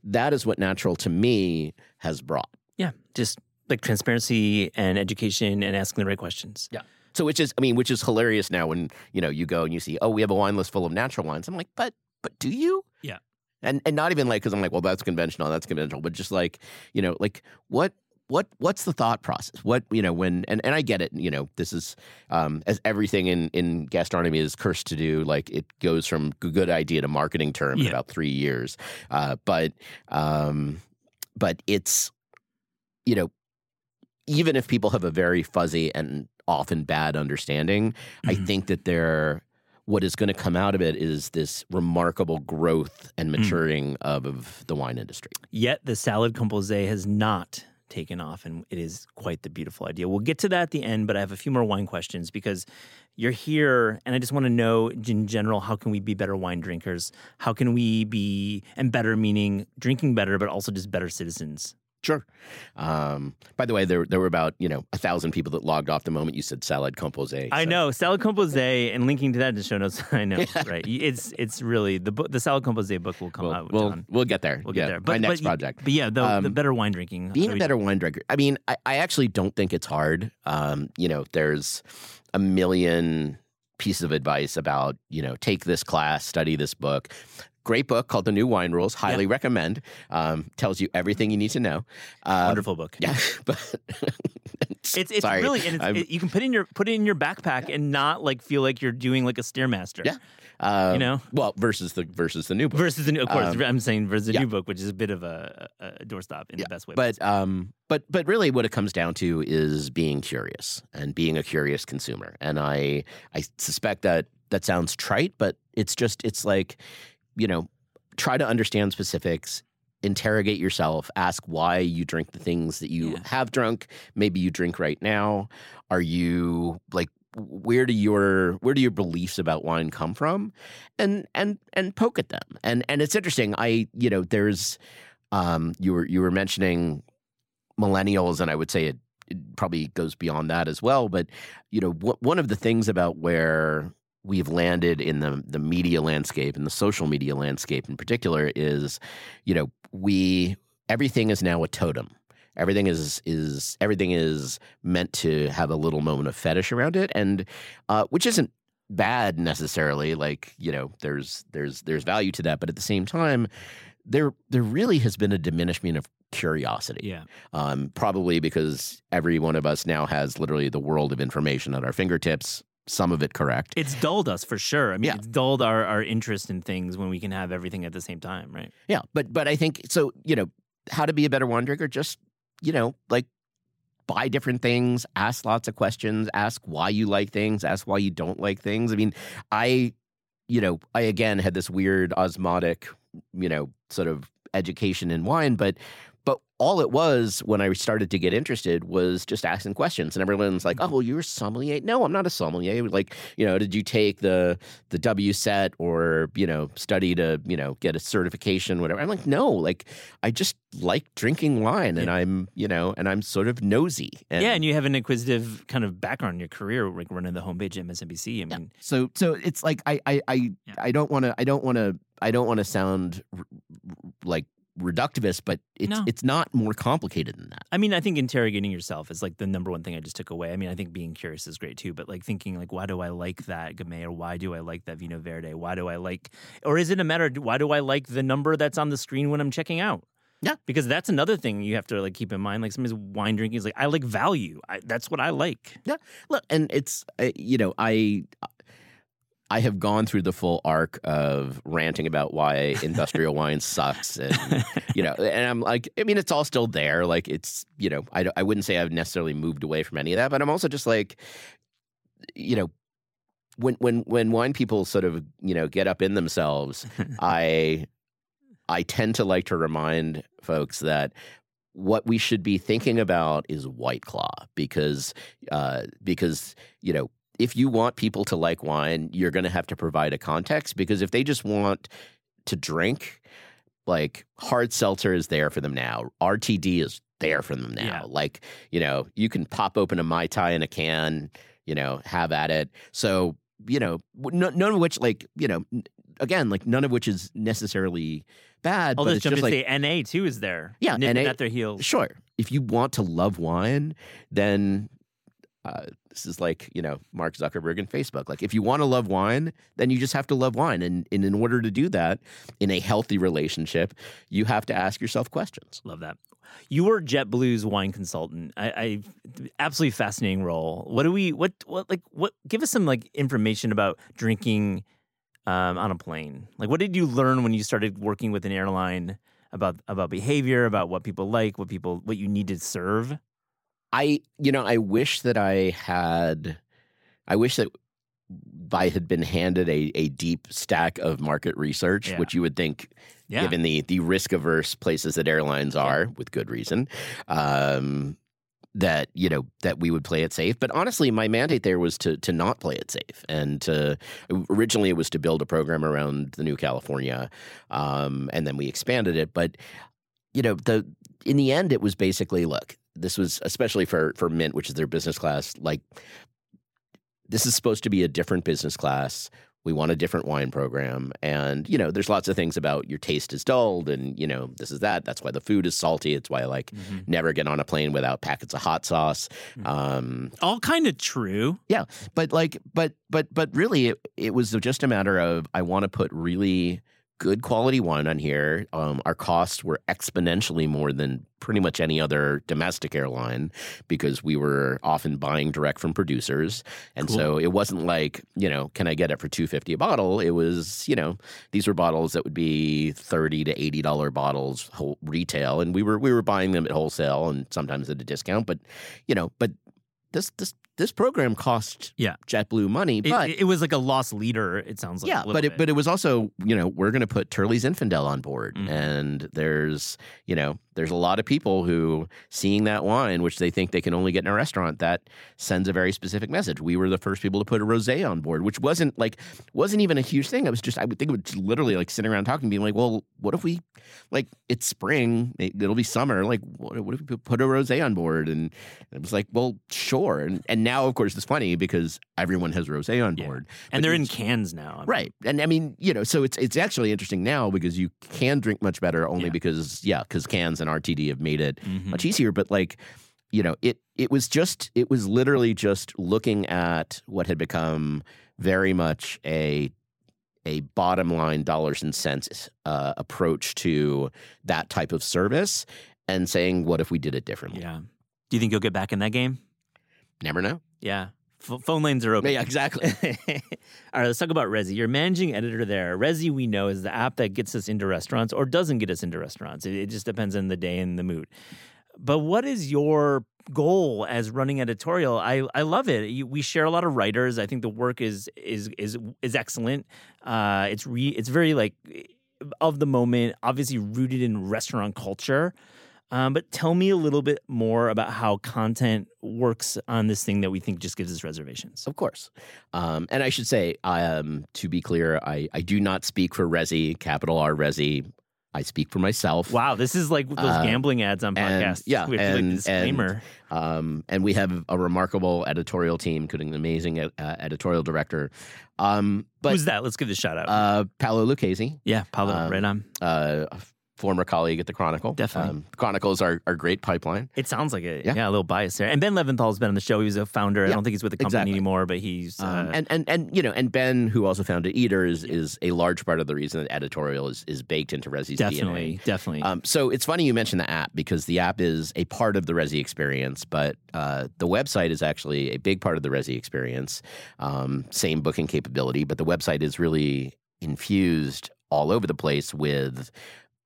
that is what natural to me has brought Yeah. Just like transparency and education and asking the right questions. Yeah. So which is I mean, which is hilarious now when, you know, you go and you see, oh, we have a wine list full of natural wines. I'm like, but but do you? Yeah. And and not even like because I'm like, well, that's conventional, that's conventional, but just like, you know, like what what what's the thought process? What you know when and, and I get it. You know this is um, as everything in in gastronomy is cursed to do. Like it goes from good idea to marketing term in about three years. Uh, but um, but it's you know even if people have a very fuzzy and often bad understanding, I Mhm. think that they're what is going to come out of it is this remarkable growth and Mm. maturing of, of the wine industry. Yet the salad composé has not taken off, and it is quite the beautiful idea. We'll get to that at the end, but I have a few more wine questions because you're here, and I just want to know in general how can we be better wine drinkers? How can we be, and better meaning drinking better, but also just better citizens? Sure. Um, by the way, there there were about you know a thousand people that logged off the moment you said salad composé. I know salad composé, and linking to that in the show notes. I know, right? It's it's really the book. The salad composé book will come We'll, out. we'll, Jon. we'll get there. We'll get Yeah, there. my next you- project. But yeah, the, the Um, better wine drinking. Being a better wine drinker. I mean, I, I actually don't think it's hard. Um, you know, there's a million pieces of advice about you know take this class, study this book. Great book called The New Wine Rules. Highly recommend. Um, tells you everything you need to know. Um, wonderful book. Yeah, but It's it's sorry, really and it's, it, you can put in your put it in your backpack and not like feel like you're doing like a stairmaster. Yeah. um, you know? well versus the versus the new book. Versus the new, of course, Um, I'm saying versus the yeah. new book, which is a bit of a, a doorstop in Yeah, the best way. but um but but really what it comes down to is being curious and being a curious consumer and i i suspect that that sounds trite but it's just it's like you know try to understand specifics interrogate yourself ask why you drink the things that you Yeah. have drunk. Maybe you drink right now. Are you like where do your where do your beliefs about wine come from? And and and poke at them. And and it's interesting. I you know there's um you were you were mentioning millennials and i would say it, it probably goes beyond that as well. But you know one of the things about where we've landed in the the media landscape and the social media landscape in particular is you know we everything is now a totem. Everything is is everything is meant to have a little moment of fetish around it. And uh, which isn't bad necessarily like you know there's there's there's value to that. But at the same time there there really has been a diminishment of curiosity. Yeah, um, probably because every one of us now has literally the world of information at our fingertips some of it correct it's dulled us for sure. I mean, Yeah. it's dulled our, our interest in things when we can have everything at the same time, right? Yeah, but but I think so. You know, how to be a better wine drinker? Just you know, like buy different things, ask lots of questions, ask why you like things, ask why you don't like things. I mean, I, you know, I again had this weird osmotic, you know, sort of education in wine, but but all it was when I started to get interested was just asking questions, and everyone's like, mm-hmm. "Oh, well, you're a sommelier." No, I'm not a sommelier. Like, you know, did you take the the WSET or you know study to you know get a certification, whatever? I'm like, no, like I just like drinking wine, and Yeah. I'm you know, and I'm sort of nosy. And, yeah, and you have an inquisitive kind of background in your career, like running the homepage at MSNBC. I mean, so so it's like I I I, Yeah. I don't want to I don't want to I don't want to sound like reductivist, but it's No. it's not more complicated than that. I mean, I think interrogating yourself is like the number one thing I just took away. I mean, I think being curious is great too, but like thinking like, why do I like that Gamay or why do I like that Vinho Verde? Why do I like, or is it a matter? Why do I like the number that's on the screen when I'm checking out? Yeah. because that's another thing you have to like keep in mind. Like somebody's wine drinking is like, I like value. I, that's what I like. Yeah, look, and it's uh, you know I I have gone through the full arc of ranting about why industrial wine sucks, and you know, and I'm like, I mean, it's all still there. Like it's you know, I I wouldn't say I've necessarily moved away from any of that, but I'm also just like, you know. When when when wine people sort of you know get up in themselves, I I tend to like to remind folks that what we should be thinking about is White Claw because uh, because you know if you want people to like wine, you're going to have to provide a context because if they just want to drink, like hard seltzer is there for them now, RTD is there for them now. Yeah. Like you know you can pop open a mai tai in a can, you know, have at it. So you know, none of which like you know. n- Again, like none of which is necessarily bad, just it's just to like say NA too is there. Yeah, NA at their heels. Sure. If you want to love wine, then uh, this is like you know Mark Zuckerberg and Facebook. Like if you want to love wine, then you just have to love wine, and, and in order to do that in a healthy relationship, you have to ask yourself questions. Love that. You were JetBlue's wine consultant. I, I absolutely fascinating role. What do we? What? What? Like what? Give us some like information about drinking um, on a plane. Like what did you learn when you started working with an airline about about behavior, about what people like, what people what you need to serve? I, you know, I wish that I had, I wish that I had been handed a, a deep stack of market research, Yeah. which you would think, Yeah. given the the risk averse places that airlines are, with good reason, um, that you know that we would play it safe. But honestly, my mandate there was to to not play it safe, and to originally it was to build a program around the new California, um, and then we expanded it. But you know, the in the end, it was basically look. This was especially for for Mint, which is their business class. Like, this is supposed to be a different business class. We want a different wine program, and you know, there's lots of things about your taste is dulled, and you know, this is that. That's why the food is salty. It's why I like never get on a plane without packets of hot sauce. Um, All kind of true. Yeah, but like but but but really it, it was just a matter of i want to put really good quality wine on here. Um, our costs were exponentially more than pretty much any other domestic airline because we were often buying direct from producers. And Cool. so it wasn't like you know can i get it for 250 a bottle? It was you know these were bottles that would be 30 to 80 dollar bottles whole retail. And we were we were buying them at wholesale and sometimes at a discount. But you know but this this this program cost Yeah. JetBlue money, but it was like a lost leader. It sounds like. yeah, but it bit. but it was also you know we're going to put Turley's Infidel on board, Mhm. and there's you know there's a lot of people who seeing that wine, which they think they can only get in a restaurant, that sends a very specific message. We were the first people to put a rosé on board, which wasn't like wasn't even a huge thing. I was just I would think it was literally like sitting around talking, being like, well, what if we like it's spring, it, it'll be summer, like what, what if we put a rosé on board? And it was like, well, sure. And and now of course it's funny because everyone has rosé on Yeah. board. and they're in cans now. I mean, Right. And I mean, you know, so it's it's actually interesting now because you can drink much better only Yeah. because yeah, because cans and RTD have made it Mhm. much easier. But like, you know, it it was just it was literally just looking at what had become very much a a bottom line dollars and cents uh, approach to that type of service and saying, what if we did it differently? Yeah. Do you think you'll get back in that game? Never know. Yeah. F- phone lanes are open. Yeah, exactly. All right, let's talk about Resy. You're managing editor there. Resy, we know, is the app that gets us into restaurants or doesn't get us into restaurants. It, it just depends on the day and the mood. But what is your goal as running editorial? I, I love it. You, we share a lot of writers. I think the work is is is is excellent. Uh, it's re, it's very like of the moment, obviously rooted in restaurant culture. Um, but tell me a little bit more about how content works on this thing that we think just gives us reservations. Of course. Um, and I should say, um, to be clear, I, I do not speak for Resy, capital R Resy. I speak for myself. Wow, this is like those Uh, gambling ads on and- podcasts. yeah, we have to, like and- disclaimer. Um, and we have a remarkable editorial team, including an amazing uh, editorial director. Um, but Who's that? Let's give a shout out. uh, Paolo Lucchesi, yeah, Paolo, um, right on. Uh, former colleague at the Chronicle. Definitely. Um, Chronicles are, are great pipeline. It sounds like it. yeah. Yeah. a little bias there. And Ben Leventhal's been on the show. He was a founder. I don't think he's with the company exactly. anymore, but he's uh, Um, and, and and you know, and Ben, who also founded Eater, is, is a large part of the reason that editorial is, is baked into Resy's definitely, DNA. definitely. Um, so it's funny you mentioned the app because the app is a part of the Resy experience, but uh, the website is actually a big part of the Resy experience. Um, same booking capability, but the website is really infused all over the place with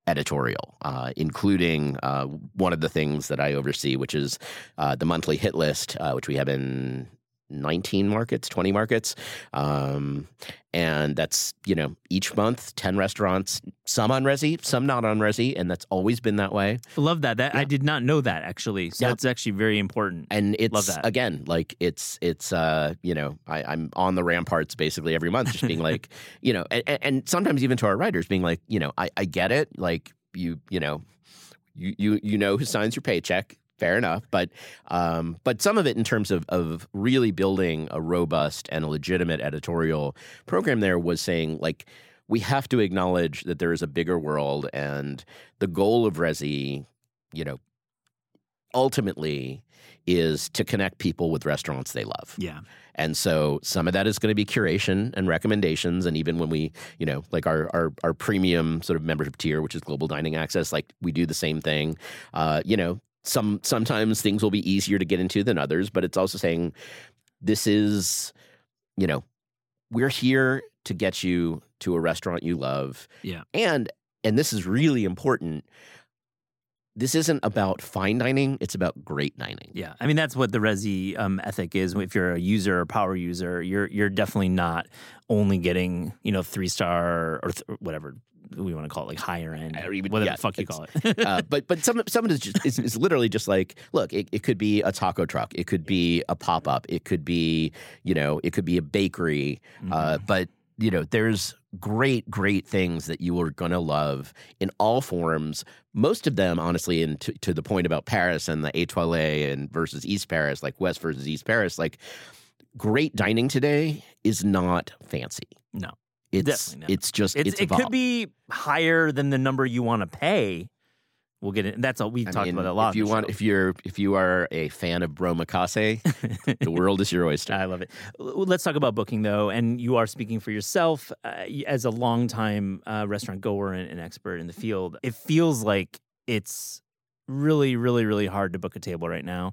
editorial, uh, including uh, one of the things that I oversee, which is uh, the monthly hit list, uh, which we have in 19 markets, 20 markets. Um, and that's, you know, each month, 10 restaurants, some on Resy, some not on Resy. And that's always been that way. Love that. That I did not know that actually. So Yeah. that's actually very important. And it's, Love that. again, like it's, it's, uh, you know, I, I'm on the ramparts basically every month, just being like, you know, and, and sometimes even to our writers being like, you know, I, I get it. Like you, you know, you, you, you know who signs your paycheck. Fair enough, but um, but some of it in terms of of really building a robust and a legitimate editorial program there was saying like we have to acknowledge that there is a bigger world and the goal of Resy, you know, ultimately is to connect people with restaurants they love. Yeah. And so some of that is going to be curation and recommendations. And even when we, you know, like our our, our premium sort of membership tier, which is global dining access, like we do the same thing. Uh, you know, some sometimes things will be easier to get into than others, but it's also saying this is, you know, we're here to get you to a restaurant you love. Yeah. And and this is really important. This isn't about fine dining, it's about great dining. Yeah, I mean that's what the Resy um, ethic is. If you're a user or power user, you're you're definitely not only getting you know three star or th- whatever we want to call it, like higher end, Or even- whatever yeah, the fuck you call it. uh, but but some some of it is, just, literally just like look it, it could be a taco truck it could be a pop-up it could be you know it could be a bakery uh, but you know there's great great things that you are going to love in all forms most of them honestly and to, to the point about paris and the etoile and versus east paris like west versus east paris like great dining today is not fancy. No, it's it's just it's, it's, it could be higher than the number you want to pay. We'll get it. That's all we talked mean, about a lot. If you want, show. if you're if you are a fan of Bro Mikase, the world is your oyster. I love it. Let's talk about booking though, and you are speaking for yourself uh, as a longtime uh, restaurant goer and, and expert in the field. It feels like it's really, really, really hard to book a table right now.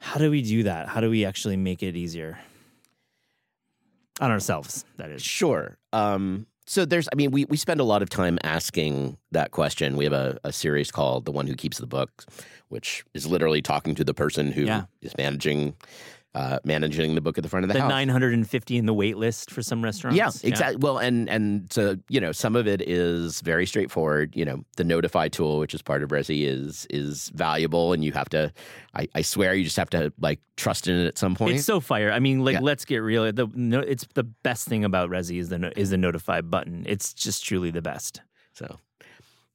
How do we do that? How do we actually make it easier on ourselves? That is. Sure. Um, so there's, I mean, we we spend a lot of time asking that question. We have a, a series called "The One Who Keeps the Books," which is literally talking to the person who is Yeah. managing uh, managing the book at the front of the, The house. 950 in the wait list for some restaurants. Yeah, exactly. Well, and and so you know, some of it is very straightforward. You know, the Notify tool, which is part of Resy, is is valuable, and you have to. I, I swear, you just have to like trust in it at some point. It's so fire. I mean, like, Yeah. let's get real. The no, it's the best thing about Resy is the is the notify button. It's just truly the best. So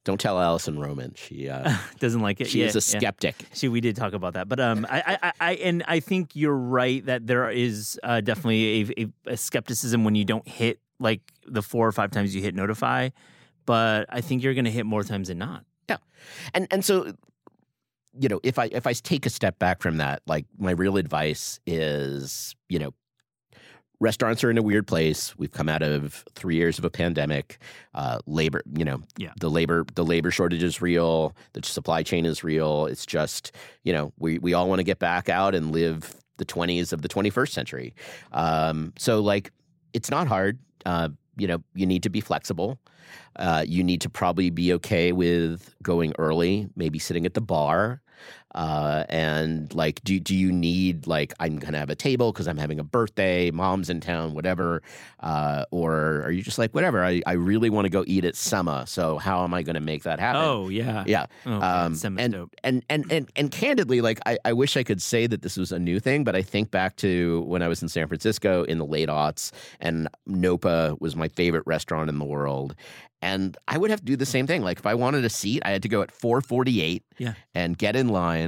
don't tell Alison Roman. She uh, Doesn't like it. she yeah, is a yeah. skeptic. See, we did talk about that, but um, I, I, I, I and I think you're right that there is uh, definitely a, a, a skepticism when you don't hit like the four or five times you hit notify, but I think you're going to hit more times than not. Yeah, and and so you know, if I if I take a step back from that, like my real advice is, you know, restaurants are in a weird place. We've come out of three years of a pandemic. Uh, labor, you know, Yeah. the labor the labor shortage is real. The supply chain is real. It's just, you know, we we all want to get back out and live the twenties of the twenty first century. Um, so like, it's not hard. Uh, you know, you need to be flexible. Uh, you need to probably be okay with going early, maybe sitting at the bar. Uh, and like, do do you need like I'm gonna have a table because I'm having a birthday, mom's in town, whatever, uh, or are you just like whatever? I, I really want to go eat at Semma, so how am I going to make that happen? Oh yeah, yeah, Oh, um, and, dope. and and and and candidly, like I, I wish I could say that this was a new thing, but I think back to when I was in San Francisco in the late aughts, and Nopa was my favorite restaurant in the world, and I would have to do the same thing. Like if I wanted a seat, I had to go at four forty eight, Yeah. and get in line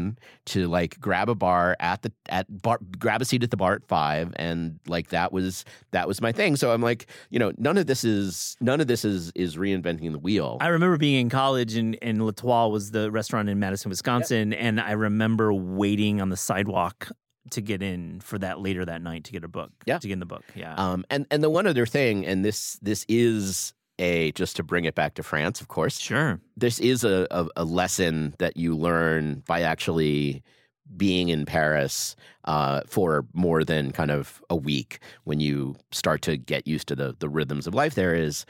to like grab a bar at the at bar, grab a seat at the bar at five, and like that was that was my thing. So I'm like, you know, none of this is none of this is is reinventing the wheel. I remember being in college and, and L'Etoile was the restaurant in Madison, Wisconsin. And I remember waiting on the sidewalk to get in for that later that night to get a book. Yeah. To get in the book. Yeah. Um, and and the one other thing, and this this is a just to bring it back to France, of course. sure. This is a, a, a lesson that you learn by actually being in Paris uh, for more than kind of a week when you start to get used to the the rhythms of life. There is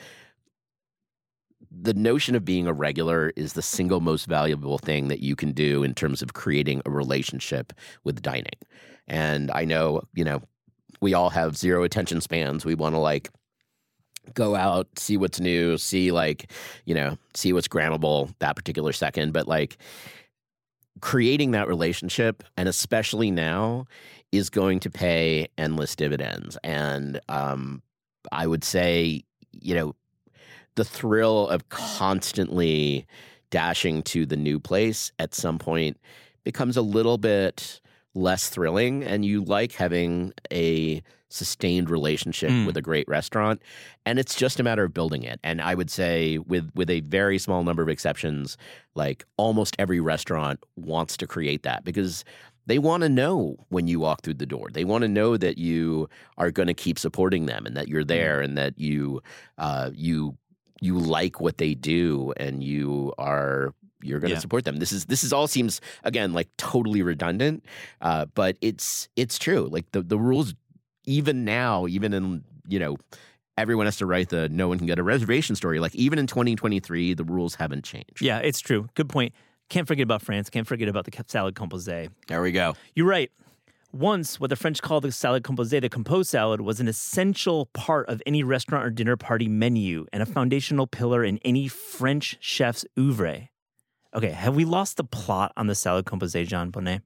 the notion of being a regular is the single most valuable thing that you can do in terms of creating a relationship with dining. And I know, you know, we all have zero attention spans. We want to like go out, see what's new, see like, you know, see what's grammable that particular second. But like creating that relationship, and especially now, is going to pay endless dividends. And um, I would say, you know, the thrill of constantly dashing to the new place at some point becomes a little bit less thrilling and you like having a sustained relationship Mm. with a great restaurant, and it's just a matter of building it. And I would say, with with a very small number of exceptions, like almost every restaurant wants to create that because they want to know when you walk through the door. They want to know that you are going to keep supporting them and that you're there and that you uh, you you like what they do and you are you're going to Yeah. support them. This is this is all seems again like totally redundant, uh, but it's it's true. Like the the rules, even now, even in you know. Everyone has to write the no one can get a reservation story. Like even in 2023, the rules haven't changed. Yeah, it's true. Good point. Can't forget about France. Can't forget about the salad composé. There we go. You're right. Once, what the French call the salad composé, the composed salad, was an essential part of any restaurant or dinner party menu and a foundational pillar in any French chef's oeuvre. Okay, have we lost the plot on the salad composé, Jon Bonné?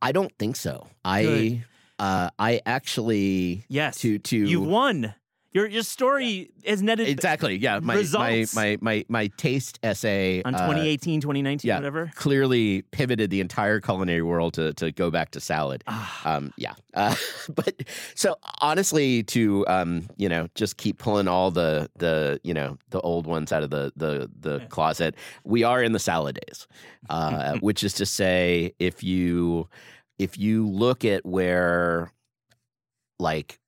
I don't think so. I Good. Uh, I actually Yes. to to You've won. Your your story is netted exactly yeah my, my Results. my my my taste essay on uh, 2018, 2019, yeah. whatever. clearly pivoted the entire culinary world to to go back to salad. Ah, Um, yeah, uh, but so honestly, to um, you know, just keep pulling all the the you know the old ones out of the the the Yeah. closet. We are in the salad days, uh, which is to say, if you if you look at where like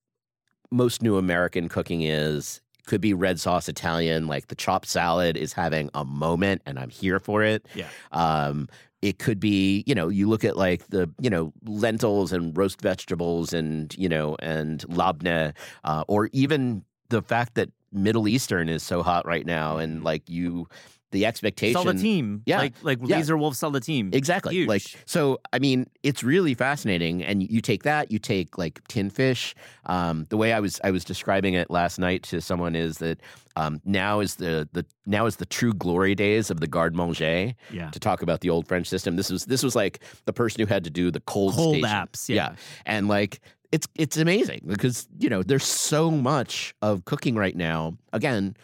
most new American cooking is. Could be red sauce Italian, like the chopped salad is having a moment, and I'm here for it. Yeah. Um, it could be, you know, you look at like the, you know, lentils and roast vegetables and, you know, and labneh, uh, or even the fact that Middle Eastern is so hot right now and like you, the expectation. sell the team Yeah. Like like Yeah. Laser Wolf team, Exactly. Huge. Like so I mean, it's really fascinating. And you take that, you take like tin fish. Um, the way I was I was describing it last night to someone is that um, now is the the now is the true glory days of the garde manger yeah. to talk about the old French system. This was this was like the person who had to do the cold Cold station. apps. Yeah. And like it's it's amazing because you know there's so much of cooking right now. Again,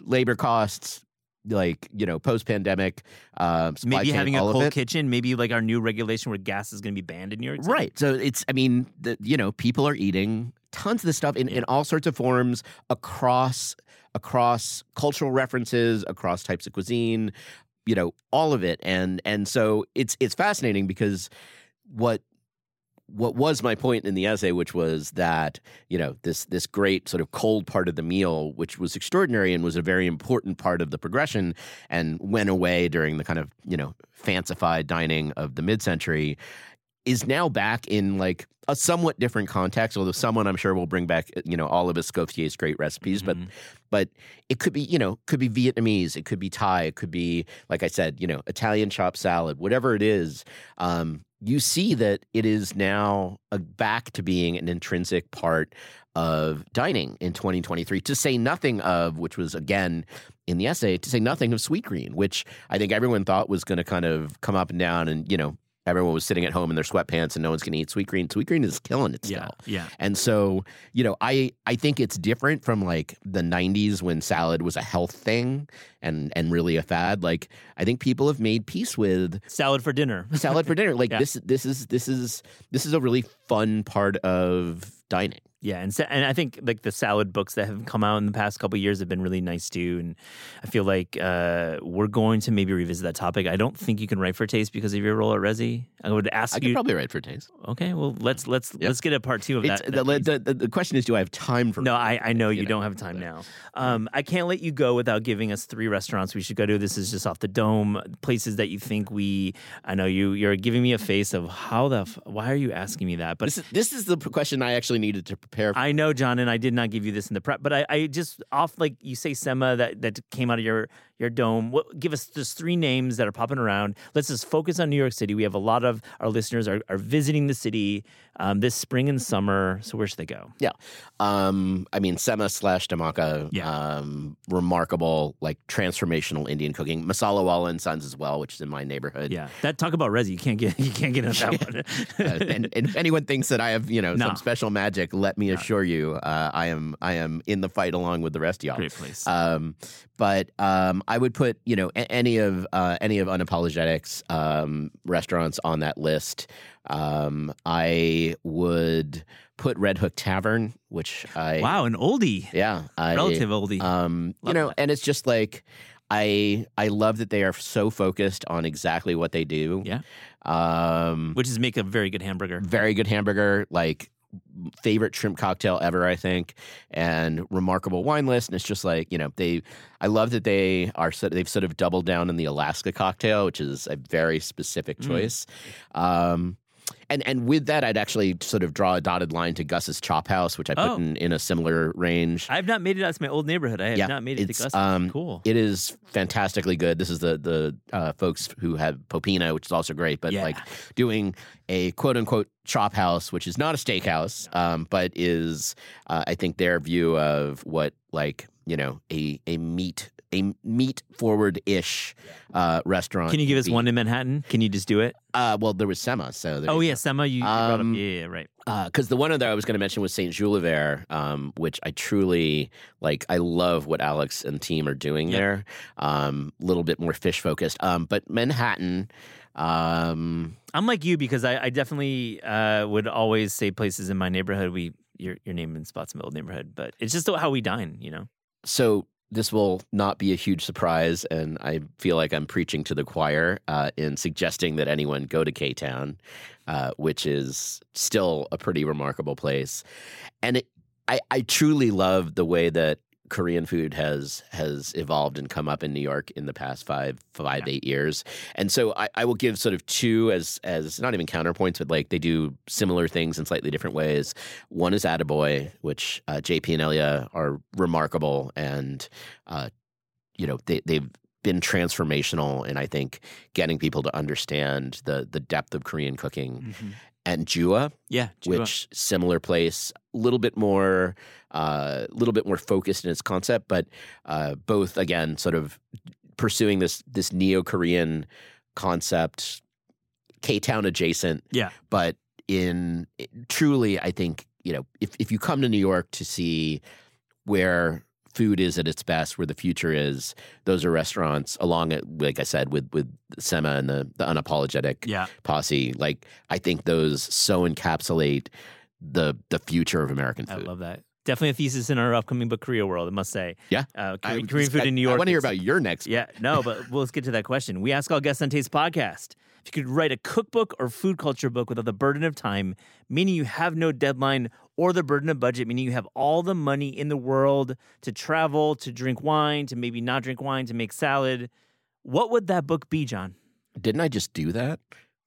labor costs, like you know, post pandemic, uh, Maybe chain, having a cold kitchen, maybe like our new regulation where gas is going to be banned in New York City. Right. So it's, I mean, the, you know, people are eating tons of this stuff in, in all sorts of forms across across cultural references, across types of cuisine, you know, all of it. And and so it's it's fascinating because what what was my point in the essay, which was that you know this this great sort of cold part of the meal, which was extraordinary and was a very important part of the progression, and went away during the kind of you know fancified dining of the mid century, is now back in like a somewhat different context. Although someone I'm sure will bring back you know all of Escoffier's great recipes, but Mhm. but it could be you know could be Vietnamese, it could be Thai, it could be like I said, you know Italian chopped salad, whatever it is. Um, you see that it is now back to being an intrinsic part of dining in 2023. To say nothing of which was again in the essay, to say nothing of Sweetgreen, which I think everyone thought was going to kind of come up and down, and you know everyone was sitting at home in their sweatpants and no one's going to eat Sweetgreen. Sweet green is killing it still. Yeah. Yeah. And so, you know, I I think it's different from like the 90s when salad was a health thing and and really a fad. Like I think people have made peace with Salad for dinner. salad for dinner. Like Yeah. this this is this is this is a really fun part of dining. Yeah, and sa- and I think like the salad books that have come out in the past couple of years have been really nice too, and I feel like uh, we're going to maybe revisit that topic. I don't think you can write for taste because of your role at Resy. I would ask I you. could probably write for taste. okay, well let's let's Yeah. let's get a part two of It's, that. the, that the, the, the question is, do I have time for? No, I, I know you, you know, don't have time now. Um, I can't let you go without giving us three restaurants we should go to. This is just off the dome. Places that you think we. I know you. You're giving me a face of how the. F- why are you asking me that? But This is this is the question I actually needed to prepare. For. I know, Jon, and I did not give you this in the prep, but I, I just off like you say Semma that that came out of your your dome. What, give us just three names that are popping around. Let's just focus on New York City. We have a lot of our listeners are, are visiting the city um, this spring and summer. So where should they go? Yeah. Um, I mean, Semma slash Dhamaka, Yeah. um, remarkable, like transformational Indian cooking. Masala Wala and Sons as well, which is in my neighborhood. Yeah, that talk about Resy. You can't get you can't get on that one. Uh, and, and if anyone thinks that I have, you know, No. some special magic, let me me Yeah. assure you, uh, I am I am in the fight along with the rest of y'all. Great place. Um, but um, I would put you know a- any of uh, any of unapologetics um, restaurants on that list. Um, I would put Red Hook Tavern, which I wow, an oldie, yeah I, relative oldie. Um, you know, that. and it's just like I I love that they are so focused on exactly what they do. Yeah. Um, which is make a very good hamburger. very good hamburger, like favorite shrimp cocktail ever, I think, and remarkable wine list. And it's just like you know they. I love that they are they've sort of doubled down in the Alaska cocktail, which is a very specific Mm. choice. Um, and and with that, I'd actually sort of draw a dotted line to Gus's Chop House, which I put Oh. in, in a similar range. I've not made it out to my old neighborhood. I have Yeah, not made it to it's, Gus. um, cool. It is fantastically good. This is the the uh, folks who have Popina, which is also great, but Yeah. like doing a quote unquote chop house, which is not a steakhouse, um, but is uh, I think their view of what like you know a a meat a meat forward ish uh, restaurant. Can you give us one in Manhattan? Can you just do it? Uh, well, there was Semma, so there Oh yeah, Semma, you, you brought up. Um, Yeah, yeah, right. because the one other I was going to mention was Saint Julivert, um, which I truly like. I love what Alex and team are doing Yep. there. A um, little bit more fish focused, um, but Manhattan. Um, I'm like you because I, I definitely uh, would always say places in my neighborhood. We your your name in spots in my old neighborhood, but it's just how we dine. You know. so this will not be a huge surprise, and I feel like I'm preaching to the choir uh, in suggesting that anyone go to K Town, uh, which is still a pretty remarkable place, and it, I, I truly love the way that Korean food has has evolved and come up in New York in the past five five eight years, and so I, I will give sort of two as as not even counterpoints, but like they do similar things in slightly different ways. One is Atoboy, which uh, JP and Ellia are remarkable, and uh, you know they they've been transformational in I think getting people to understand the the depth of Korean cooking. And Jua, Yeah. Chiba. which similar place, little bit more, a little bit more focused in its concept, but uh, both again sort of pursuing this this neo Korean concept, K Town adjacent, Yeah. but in truly, I think you know if if you come to New York to see where food is at its best, where the future is, those are restaurants along it, like I said, with with Semma and the the unapologetic Yeah. posse. Like I think those so encapsulate the the future of American food. I love that. Definitely a thesis in our upcoming book, Koreaworld. I must say. Yeah. Uh, I- Korean, Korean food I- in New York. I want to hear about your next. Yeah, no, but well, let's get to that question. We ask all guests on Taste Podcast if you could write a cookbook or food culture book without the burden of time, meaning you have no deadline, or the burden of budget, meaning you have all the money in the world to travel, to drink wine, to maybe not drink wine, to make salad. What would that book be, Jon? Didn't I just do that?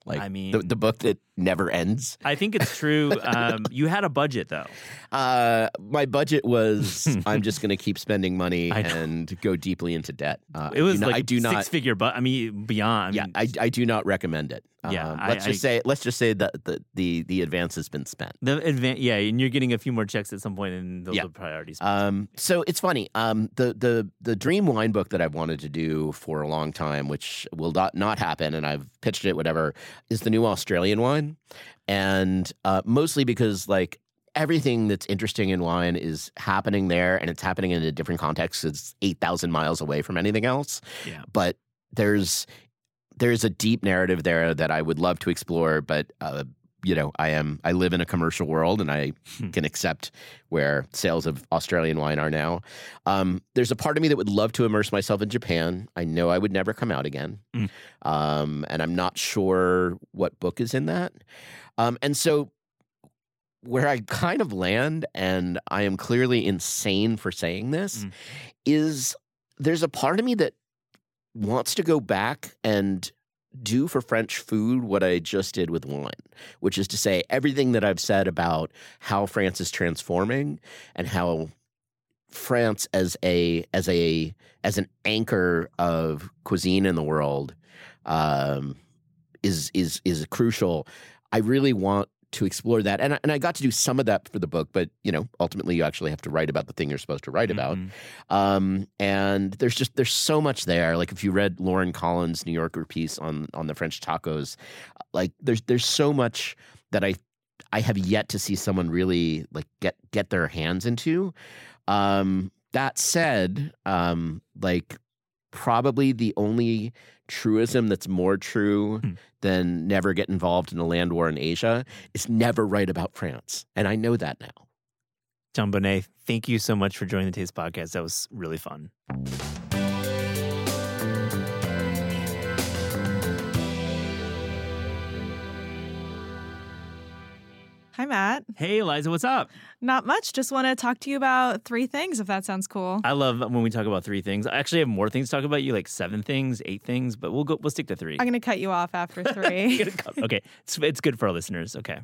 Like I mean- the, the book that never ends. I think it's true. Um, you had a budget though. Uh, my budget was I'm just going to keep spending money and go deeply into debt. Uh, It was like I do not. six figure, but I mean beyond. Yeah, I, I do not recommend it. Yeah, Um, let's just I- say let's just say that the, the the advance has been spent. the advan- yeah, and you're getting a few more checks at some point, and those Yeah. are priorities. Um, so it's funny. Um, the the the dream wine book that I've wanted to do for a long time, which will not not happen, and I've pitched it, whatever, is the new Australian wine, and uh, mostly because like everything that's interesting in wine is happening there, and it's happening in a different context. It's eight thousand miles away from anything else. Yeah. but there's there's a deep narrative there that I would love to explore, but. Uh, you know, I am. I live in a commercial world, and I Hmm. can accept where sales of Australian wine are now. Um, there's a part of me that would love to immerse myself in Japan. I know I would never come out again, Mm. um, and I'm not sure what book is in that. Um, and so, where I kind of land, and I am clearly insane for saying this, Mm. is there's a part of me that wants to go back and do for French food what I just did with wine, which is to say everything that I've said about how France is transforming and how France as a as a as an anchor of cuisine in the world um, is is is crucial. I really want to explore that, and I, and I got to do some of that for the book, but you know, ultimately, you actually have to write about the thing you're supposed to write about. Mhm. Um, and there's just there's so much there. Like if you read Lauren Collins' New Yorker piece on on the French tacos, like there's there's so much that I I have yet to see someone really like get get their hands into. Um, that said, um, like probably the only truism that's more true Hmm. than never get involved in a land war in Asia is never write about France, and I know that now. Jon Bonné, thank you so much for joining the Taste Podcast. That was really fun. Hi, Matt. Hey, Aliza, what's up? Not much. Just want to talk to you about three things, if that sounds cool. I love when we talk about three things. I actually have more things to talk about. You like seven things, eight things, but we'll go. We'll stick to 3 I'm going to cut you off after three. okay, it's, it's good for our listeners. Okay,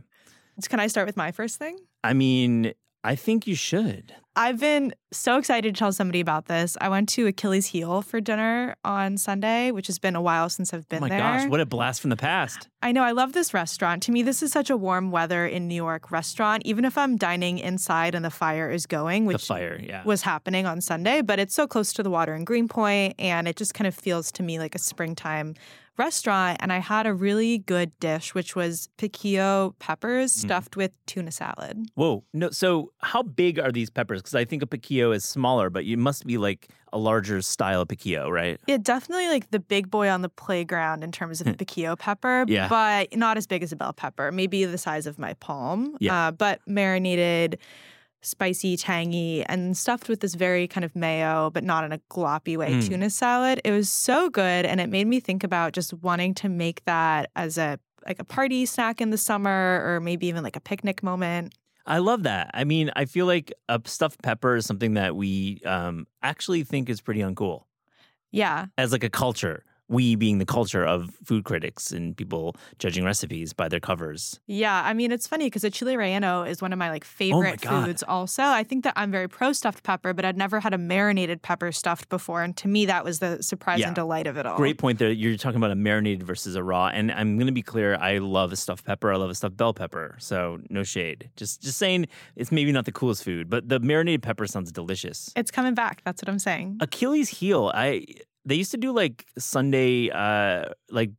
Can I start with my first thing? I mean, I think you should. I've been so excited to tell somebody about this. I went to Achilles Heel for dinner on Sunday, which has been a while since I've oh been there. oh my there. gosh, what a blast from the past! I know I love this restaurant. To me, this is such a warm weather in New York restaurant, even if I'm dining inside and the fire is going, The which fire, yeah. was happening on Sunday, but it's so close to the water in Greenpoint, and it just kind of feels to me like a springtime restaurant. And I had a really good dish, which was piquillo peppers Mm-hmm. stuffed with tuna salad. Whoa, no. So, how big are these peppers? Because I think a piquillo is smaller, but you must be like a larger style of piquillo, right? Yeah, definitely like the big boy on the playground in terms of the piquillo pepper, Hmm. Yeah. but not as big as a bell pepper, maybe the size of my palm. Yeah. Uh, but marinated, spicy, tangy, and stuffed with this very kind of mayo, but not in a gloppy way, Mm. tuna salad. It was so good, and it made me think about just wanting to make that as a like a party snack in the summer, or maybe even like a picnic moment. I love that. I mean, I feel like a stuffed pepper is something that we um, actually think is pretty uncool Yeah, as like a culture. We being the culture of food critics and people judging recipes by their covers. Yeah, I mean it's funny because a chile relleno is one of my like oh favorite Oh God. foods. Also, I think that I'm very pro stuffed pepper, but I'd never had a marinated pepper stuffed before, and to me that was the surprise Yeah. and delight of it all. Great point there. You're talking about a marinated versus a raw, and I'm going to be clear. I love a stuffed pepper. I love a stuffed bell pepper. So no shade. Just just saying, it's maybe not the coolest food, but the marinated pepper sounds delicious. It's coming back. That's what I'm saying. Achilles heel. I they used to do like Sunday uh like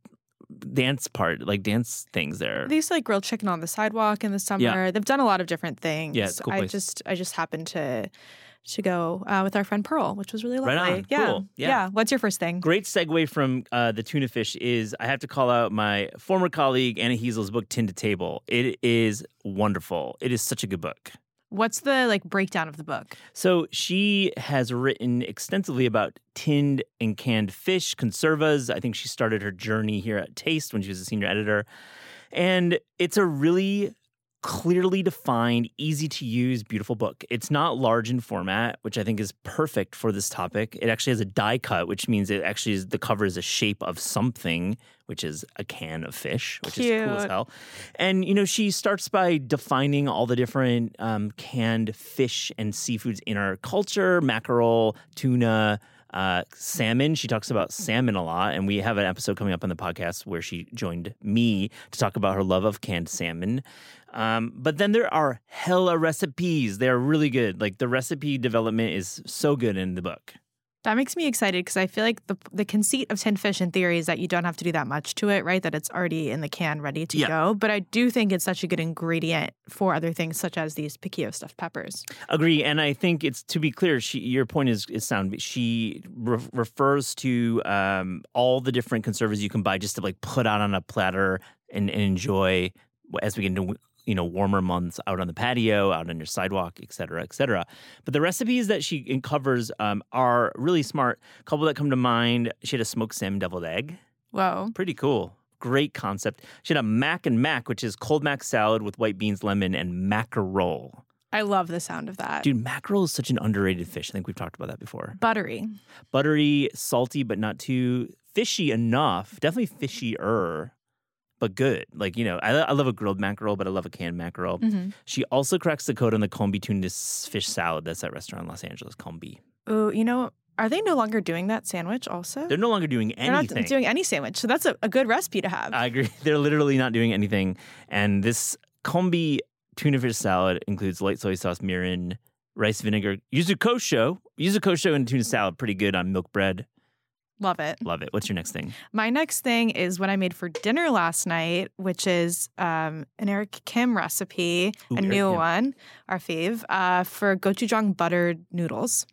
dance part, like dance things there. They used to like grilled chicken on the sidewalk in the summer. They've done a lot of different things. Yeah, it's cool I place. just I just happened to to go uh, with our friend Pearl, which was really lovely. Right on. Yeah. Cool. Yeah. What's your first thing? Great segue from uh, the tuna fish is I have to call out my former colleague Anna Hezel's book Tin to Table. It is wonderful. It is such a good book. What's the like breakdown of the book? So she has written extensively about tinned and canned fish, conservas. I think she started her journey here at Taste when she was a senior editor. And it's a really clearly defined, easy to use, beautiful book. It's not large in format, which I think is perfect for this topic. It actually has a die cut, which means it actually is the cover is a shape of something, which is a can of fish, which is cool as hell. And you know, she starts by defining all the different um, canned fish and seafoods in our culture: mackerel, tuna. Uh, salmon. She talks about salmon a lot, and we have an episode coming up on the podcast where she joined me to talk about her love of canned salmon. Um, but then there are hella recipes. They're really good. Like the recipe development is so good in the book. That makes me excited because I feel like the the conceit of tin fish in theory is that you don't have to do that much to it, right? That it's already in the can, ready to Yeah. go. But I do think it's such a good ingredient for other things, such as these piquillo stuffed peppers. Agree, and I think it's to be clear. She, your point is, is sound. She re- refers to um, all the different conservas you can buy just to like put out on a platter and, and enjoy as we get into you know warmer months out on the patio, out on your sidewalk, et cetera, et cetera. But the recipes that she covers um, are really smart. A couple that come to mind. She had a smoked salmon deviled egg. wow Pretty cool. Great concept. She had a mac and mac, which is cold mac salad with white beans, lemon, and mackerel. I love the sound of that. Dude, mackerel is such an underrated fish. I think we've talked about that before. Buttery. Buttery, salty, but not too fishy enough. Definitely fishier, but good. Like, you know, I, I love a grilled mackerel, but I love a canned mackerel. hmm She also cracks the code on the Konbi tuna fish salad. That's that restaurant in Los Angeles, Konbi. Oh, you know, are they no longer doing that sandwich also? They're no longer doing They're not anything. doing any sandwich. So that's a, a good recipe to have. I agree. They're literally not doing anything. And this Konbi tuna fish salad includes light soy sauce, mirin, rice vinegar, yuzu kosho. Yuzu kosho and tuna salad, pretty good on milk bread. Love it. Love it. What's your next thing? My next thing is what I made for dinner last night, which is um, an Eric Kim recipe, Ooh, a Eric new Kim. one, our fave, uh, for gochujang buttered noodles.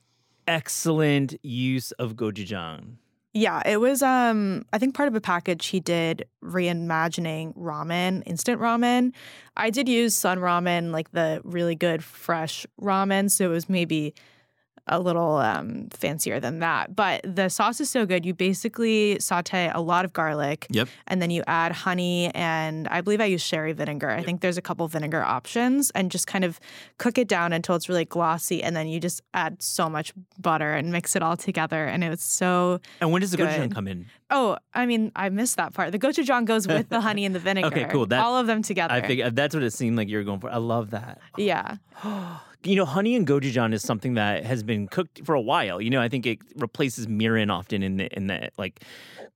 Excellent use of gochujang. Yeah, it was um I think part of a package he did reimagining ramen, instant ramen. I did use Sun Ramen, like the really good fresh ramen, so it was maybe a little um, fancier than that. But the sauce is so good. You basically saute a lot of garlic Yep. and then you add honey and I believe I use sherry vinegar. I think there's a couple vinegar options and just kind of cook it down until it's really glossy and then you just add so much butter and mix it all together and it was so And when does the Good. gochujang come in? Oh, I mean, I missed that part. The gochujang goes with the honey and the vinegar. Okay, cool. That- all of them together. I think that's what it seemed like you were going for. I love that. Yeah. You know, honey and gochujang is something that has been cooked for a while. You know, I think it replaces mirin often in the in the like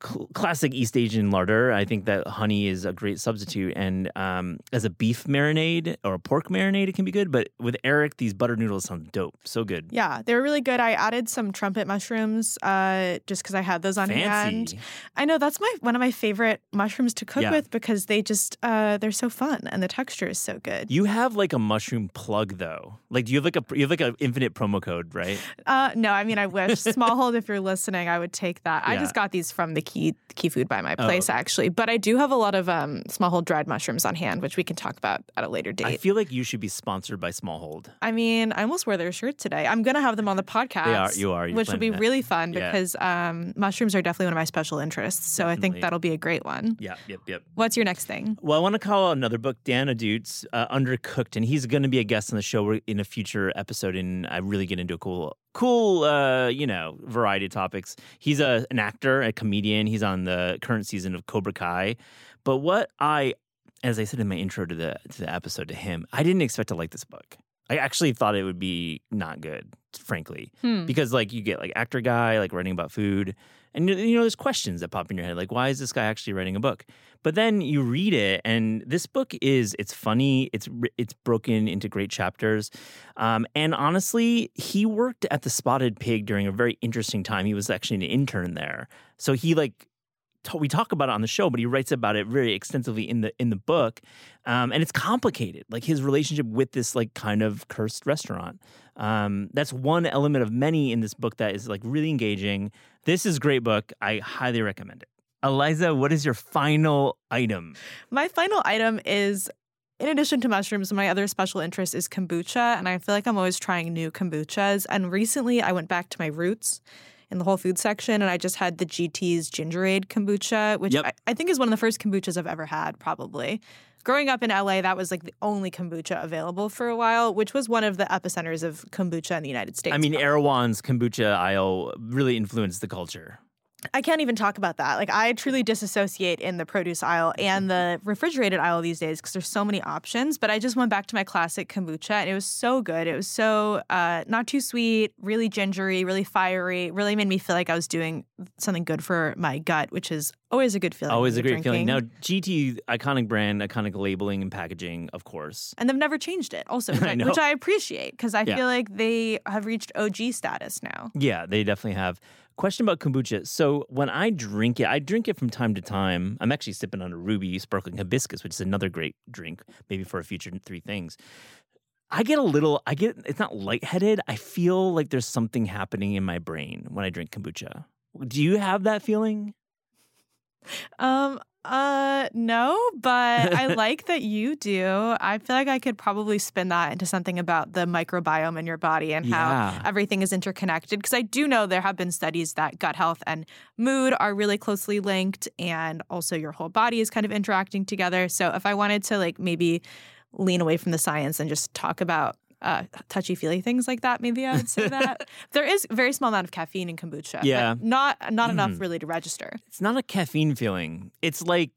cl- classic East Asian larder. I think that honey is a great substitute, and um, as a beef marinade or a pork marinade, it can be good. But with Eric, these butter noodles sound dope. So good. Yeah, they were really good. I added some trumpet mushrooms uh, just because I had those on hand. I know that's my one of my favorite mushrooms to cook Yeah. with because they just uh, they're so fun and the texture is so good. You have like a mushroom plug though. Like, do you have like a you have like an infinite promo code, right? Uh, no, I mean I wish Smallhold. if you're listening, I would take that. I just got these from the key key food by my Oh, place okay. actually, but I do have a lot of um, Smallhold dried mushrooms on hand, which we can talk about at a later date. I feel like you should be sponsored by Smallhold. I mean, I almost wore their shirt today. I'm gonna have them on the podcast. are- you are, which will be that. really fun Yeah. because um, mushrooms are definitely one of my special interests. So I think that'll be a great one. Yeah, yep, yep. What's your next thing? Well, I want to call out another book, Dan Ahdoot's, uh, Undercooked, and he's going to be a guest on the show in a future episode. And I really get into a cool, cool, uh, you know, variety of topics. He's a, an actor, a comedian. He's on the current season of Cobra Kai. But what I, as I said in my intro to the to the episode to him, I didn't expect to like this book. I actually thought it would be not good, frankly Hmm. because like you get like actor guy like writing about food and you know there's questions that pop in your head like why is this guy actually writing a book? But then you read it and this book is it's funny it's it's broken into great chapters. Um, and honestly he worked at the spotted pig during a very interesting time. He was actually an intern there. So he like t- we talk about it on the show, but he writes about it very extensively in the in the book, um, and it's complicated. Like his relationship with this like kind of cursed restaurant. Um, that's one element of many in this book that is like really engaging. This is a great book. I highly recommend it. Aliza, what is your final item? My final item is. In addition to mushrooms, my other special interest is kombucha, and I feel like I'm always trying new kombuchas. And recently, I went back to my roots in the Whole Food section, and I just had the GT's Gingerade kombucha, which Yep. I, I think is one of the first kombuchas I've ever had, probably. Growing up in LA, that was like the only kombucha available for a while, which was one of the epicenters of kombucha in the United States. I mean, Erewhon's kombucha aisle really influenced the culture. I can't even talk about that. Like I truly disassociate in the produce aisle and the refrigerated aisle these days because there's so many options. But I just went back to my classic kombucha and it was so good. It was so uh, not too sweet, really gingery, really fiery. Really made me feel like I was doing something good for my gut, which is always a good feeling. Always a great feeling. Now. GT, iconic brand, iconic labeling and packaging, of course. and they've never changed it. Also, which I I, which I appreciate because I Yeah. feel like they have reached OG status now. Yeah, they definitely have. Question about kombucha. So when I drink it, I drink it from time to time. I'm actually sipping on a ruby sparkling hibiscus, which is another great drink, maybe for a future three things. I get a little, I get, it's not lightheaded. I feel like there's something happening in my brain when I drink kombucha. Do you have that feeling? Um, uh, no, but I like that you do. I feel like I could probably spin that into something about the microbiome in your body and Yeah. how everything is interconnected. Because I do know there have been studies that gut health and mood are really closely linked, and also your whole body is kind of interacting together. So if I wanted to, like, maybe lean away from the science and just talk about uh, touchy feely things like that, maybe I would say that there is a very small amount of caffeine in kombucha. Yeah. not not enough Mm. really to register. It's not a caffeine feeling. It's like,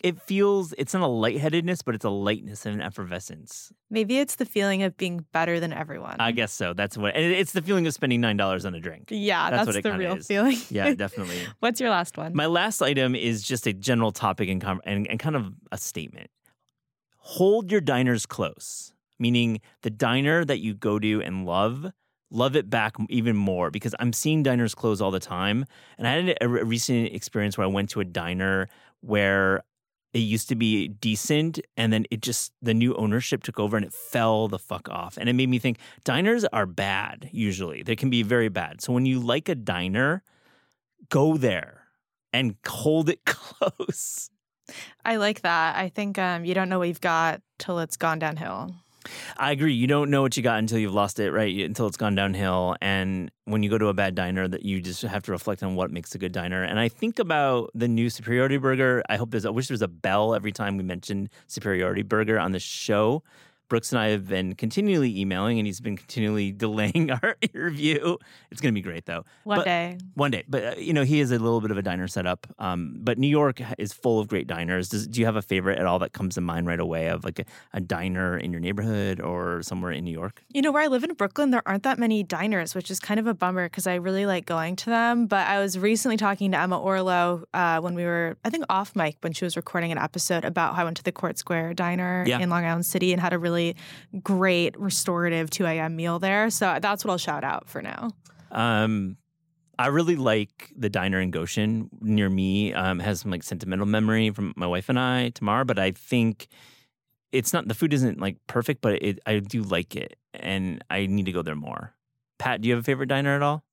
it feels, it's not a lightheadedness, but it's a lightness and an effervescence. Maybe it's the feeling of being better than everyone. I guess so. That's what, and it's the feeling of spending $9 on a drink. yeah, That's that's, what it the real is. feeling. Yeah, definitely. What's your last one? My last item is just a general topic and, com- and, and kind of a statement. Hold your diners close, meaning the diner that you go to and love, love it back even more because I'm seeing diners close all the time. And I had a, recent experience where I went to a diner where it used to be decent and then it just the new ownership took over and it fell the fuck off and it made me think diners are bad usually they can be very bad so when you like a diner go there and hold it close I like that. I think um, you don't know what you've got till it's gone downhill. I agree. You don't know what you got until you've lost it, right? Until it's gone downhill. And when you go to a bad diner, that you just have to reflect on what makes a good diner. And I think about the new Superiority Burger. I hope there's. I wish there was a bell every time we mentioned Superiority Burger on the show Brooks and I have been continually emailing, and he's been continually delaying our interview. It's going to be great, though. One but, day. One day. But, uh, you know, he is a little bit of a diner setup. Um, but New York is full of great diners. Does, do you have a favorite at all that comes to mind right away of like a, a diner in your neighborhood or somewhere in New York? You know, where I live in Brooklyn, there aren't that many diners, which is kind of a bummer because I really like going to them. But I was recently talking to Emma Orlow uh, when we were, I think, off mic when she was recording an episode about how I went to the Court Square Diner Yeah. in Long Island City and had a really great restorative 2 a.m. meal there. So that's what I'll shout out for now. Um, I really like the diner in Goshen near me. Um, has some like sentimental memory from my wife and I, Tamar. But I think it's not the food isn't like perfect, but it, I do like it, and I need to go there more. Pat, do you have a favorite diner at all?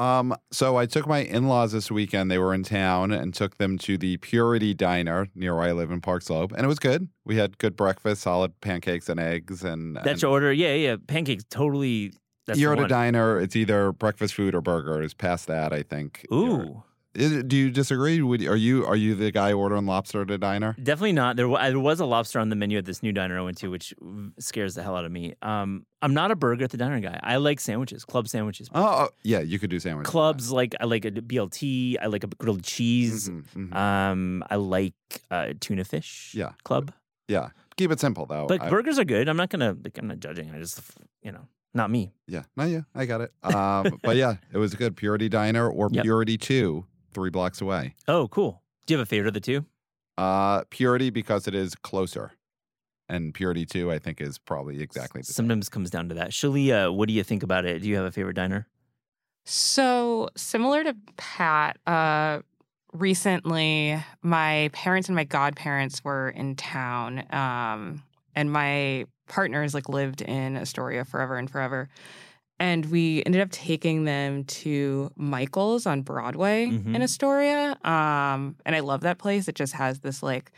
Um, so I took my in-laws this weekend. They were in town and took them to the Purity Diner near where I live in Park Slope, and it was good. We had good breakfast, solid pancakes and eggs, and That's and your order. Yeah, yeah. Pancakes, totally. That's you're at a diner. It's either breakfast food or burgers. Past that, I think. Ooh, do you disagree? Would, are you are you the guy ordering lobster at a diner? definitely not. There, wa- there was a lobster on the menu at this new diner I went to, which scares the hell out of me. Um, I'm not a burger at the diner guy. I like sandwiches, club sandwiches. Oh, oh, yeah, you could do sandwiches. Clubs like I like a BLT. I like a grilled cheese. Mhm, mhm. Um, I like uh, tuna fish. Yeah. club. yeah, keep it simple though. But I- burgers are good. I'm not gonna like. I'm not judging. I just you know not me. yeah, not you. I got it. Um, but yeah, it was good. Purity Diner or Yep. Purity Two, three blocks away. Oh, cool. Do you have a favorite of the two? Uh, Purity because it is closer, and Purity Two I think is probably exactly the same. Sometimes comes down to that. Shalia, what do you think about it? Do you have a favorite diner? So similar to Pat, uh, recently my parents and my godparents were in town, um, and my partners like lived in Astoria forever and forever. And we ended up taking them to Michael's on Broadway Mhm. in Astoria. Um, and I love that place. It just has this like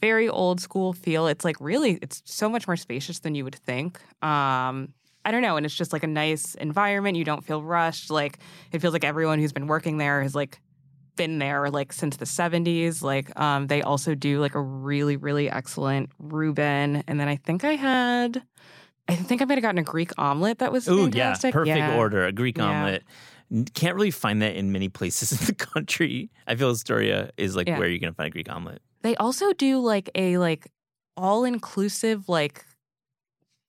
very old school feel. It's like really, it's so much more spacious than you would think. Um, I don't know. And it's just like a nice environment. You don't feel rushed. Like it feels like everyone who's been working there has like been there like since the 70s. Like um, they also do like a really, really excellent Reuben. And then I think I had, I think I might have gotten a Greek omelet that was Ooh, fantastic. yeah, perfect Yeah. order. A Greek Yeah. omelet. Can't really find that in many places in the country. I feel Astoria is like Yeah. where you're gonna find a Greek omelet. They also do like a like all inclusive like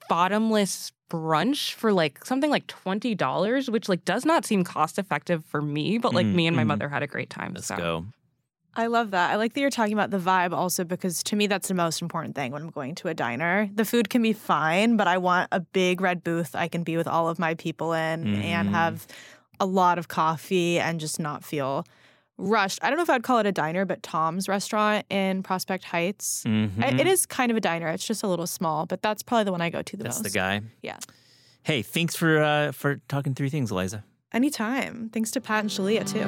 bottomless brunch for like something like twenty dollars, which like does not seem cost effective for me, but like Mhm, me and my mhm. mother had a great time. Let's so. go. I love that. I like that you're talking about the vibe also because to me that's the most important thing when I'm going to a diner. The food can be fine, but I want a big red booth I can be with all of my people in and Mhm. have a lot of coffee and just not feel rushed. I don't know if I'd call it a diner, but Tom's restaurant in Prospect Heights. I- Mhm. it is kind of a diner. It's just a little small, but that's probably the one I go to the That's most. the guy. Yeah. Hey, thanks for uh, for talking through things, Aliza. Anytime. Thanks to Pat and Shalia too.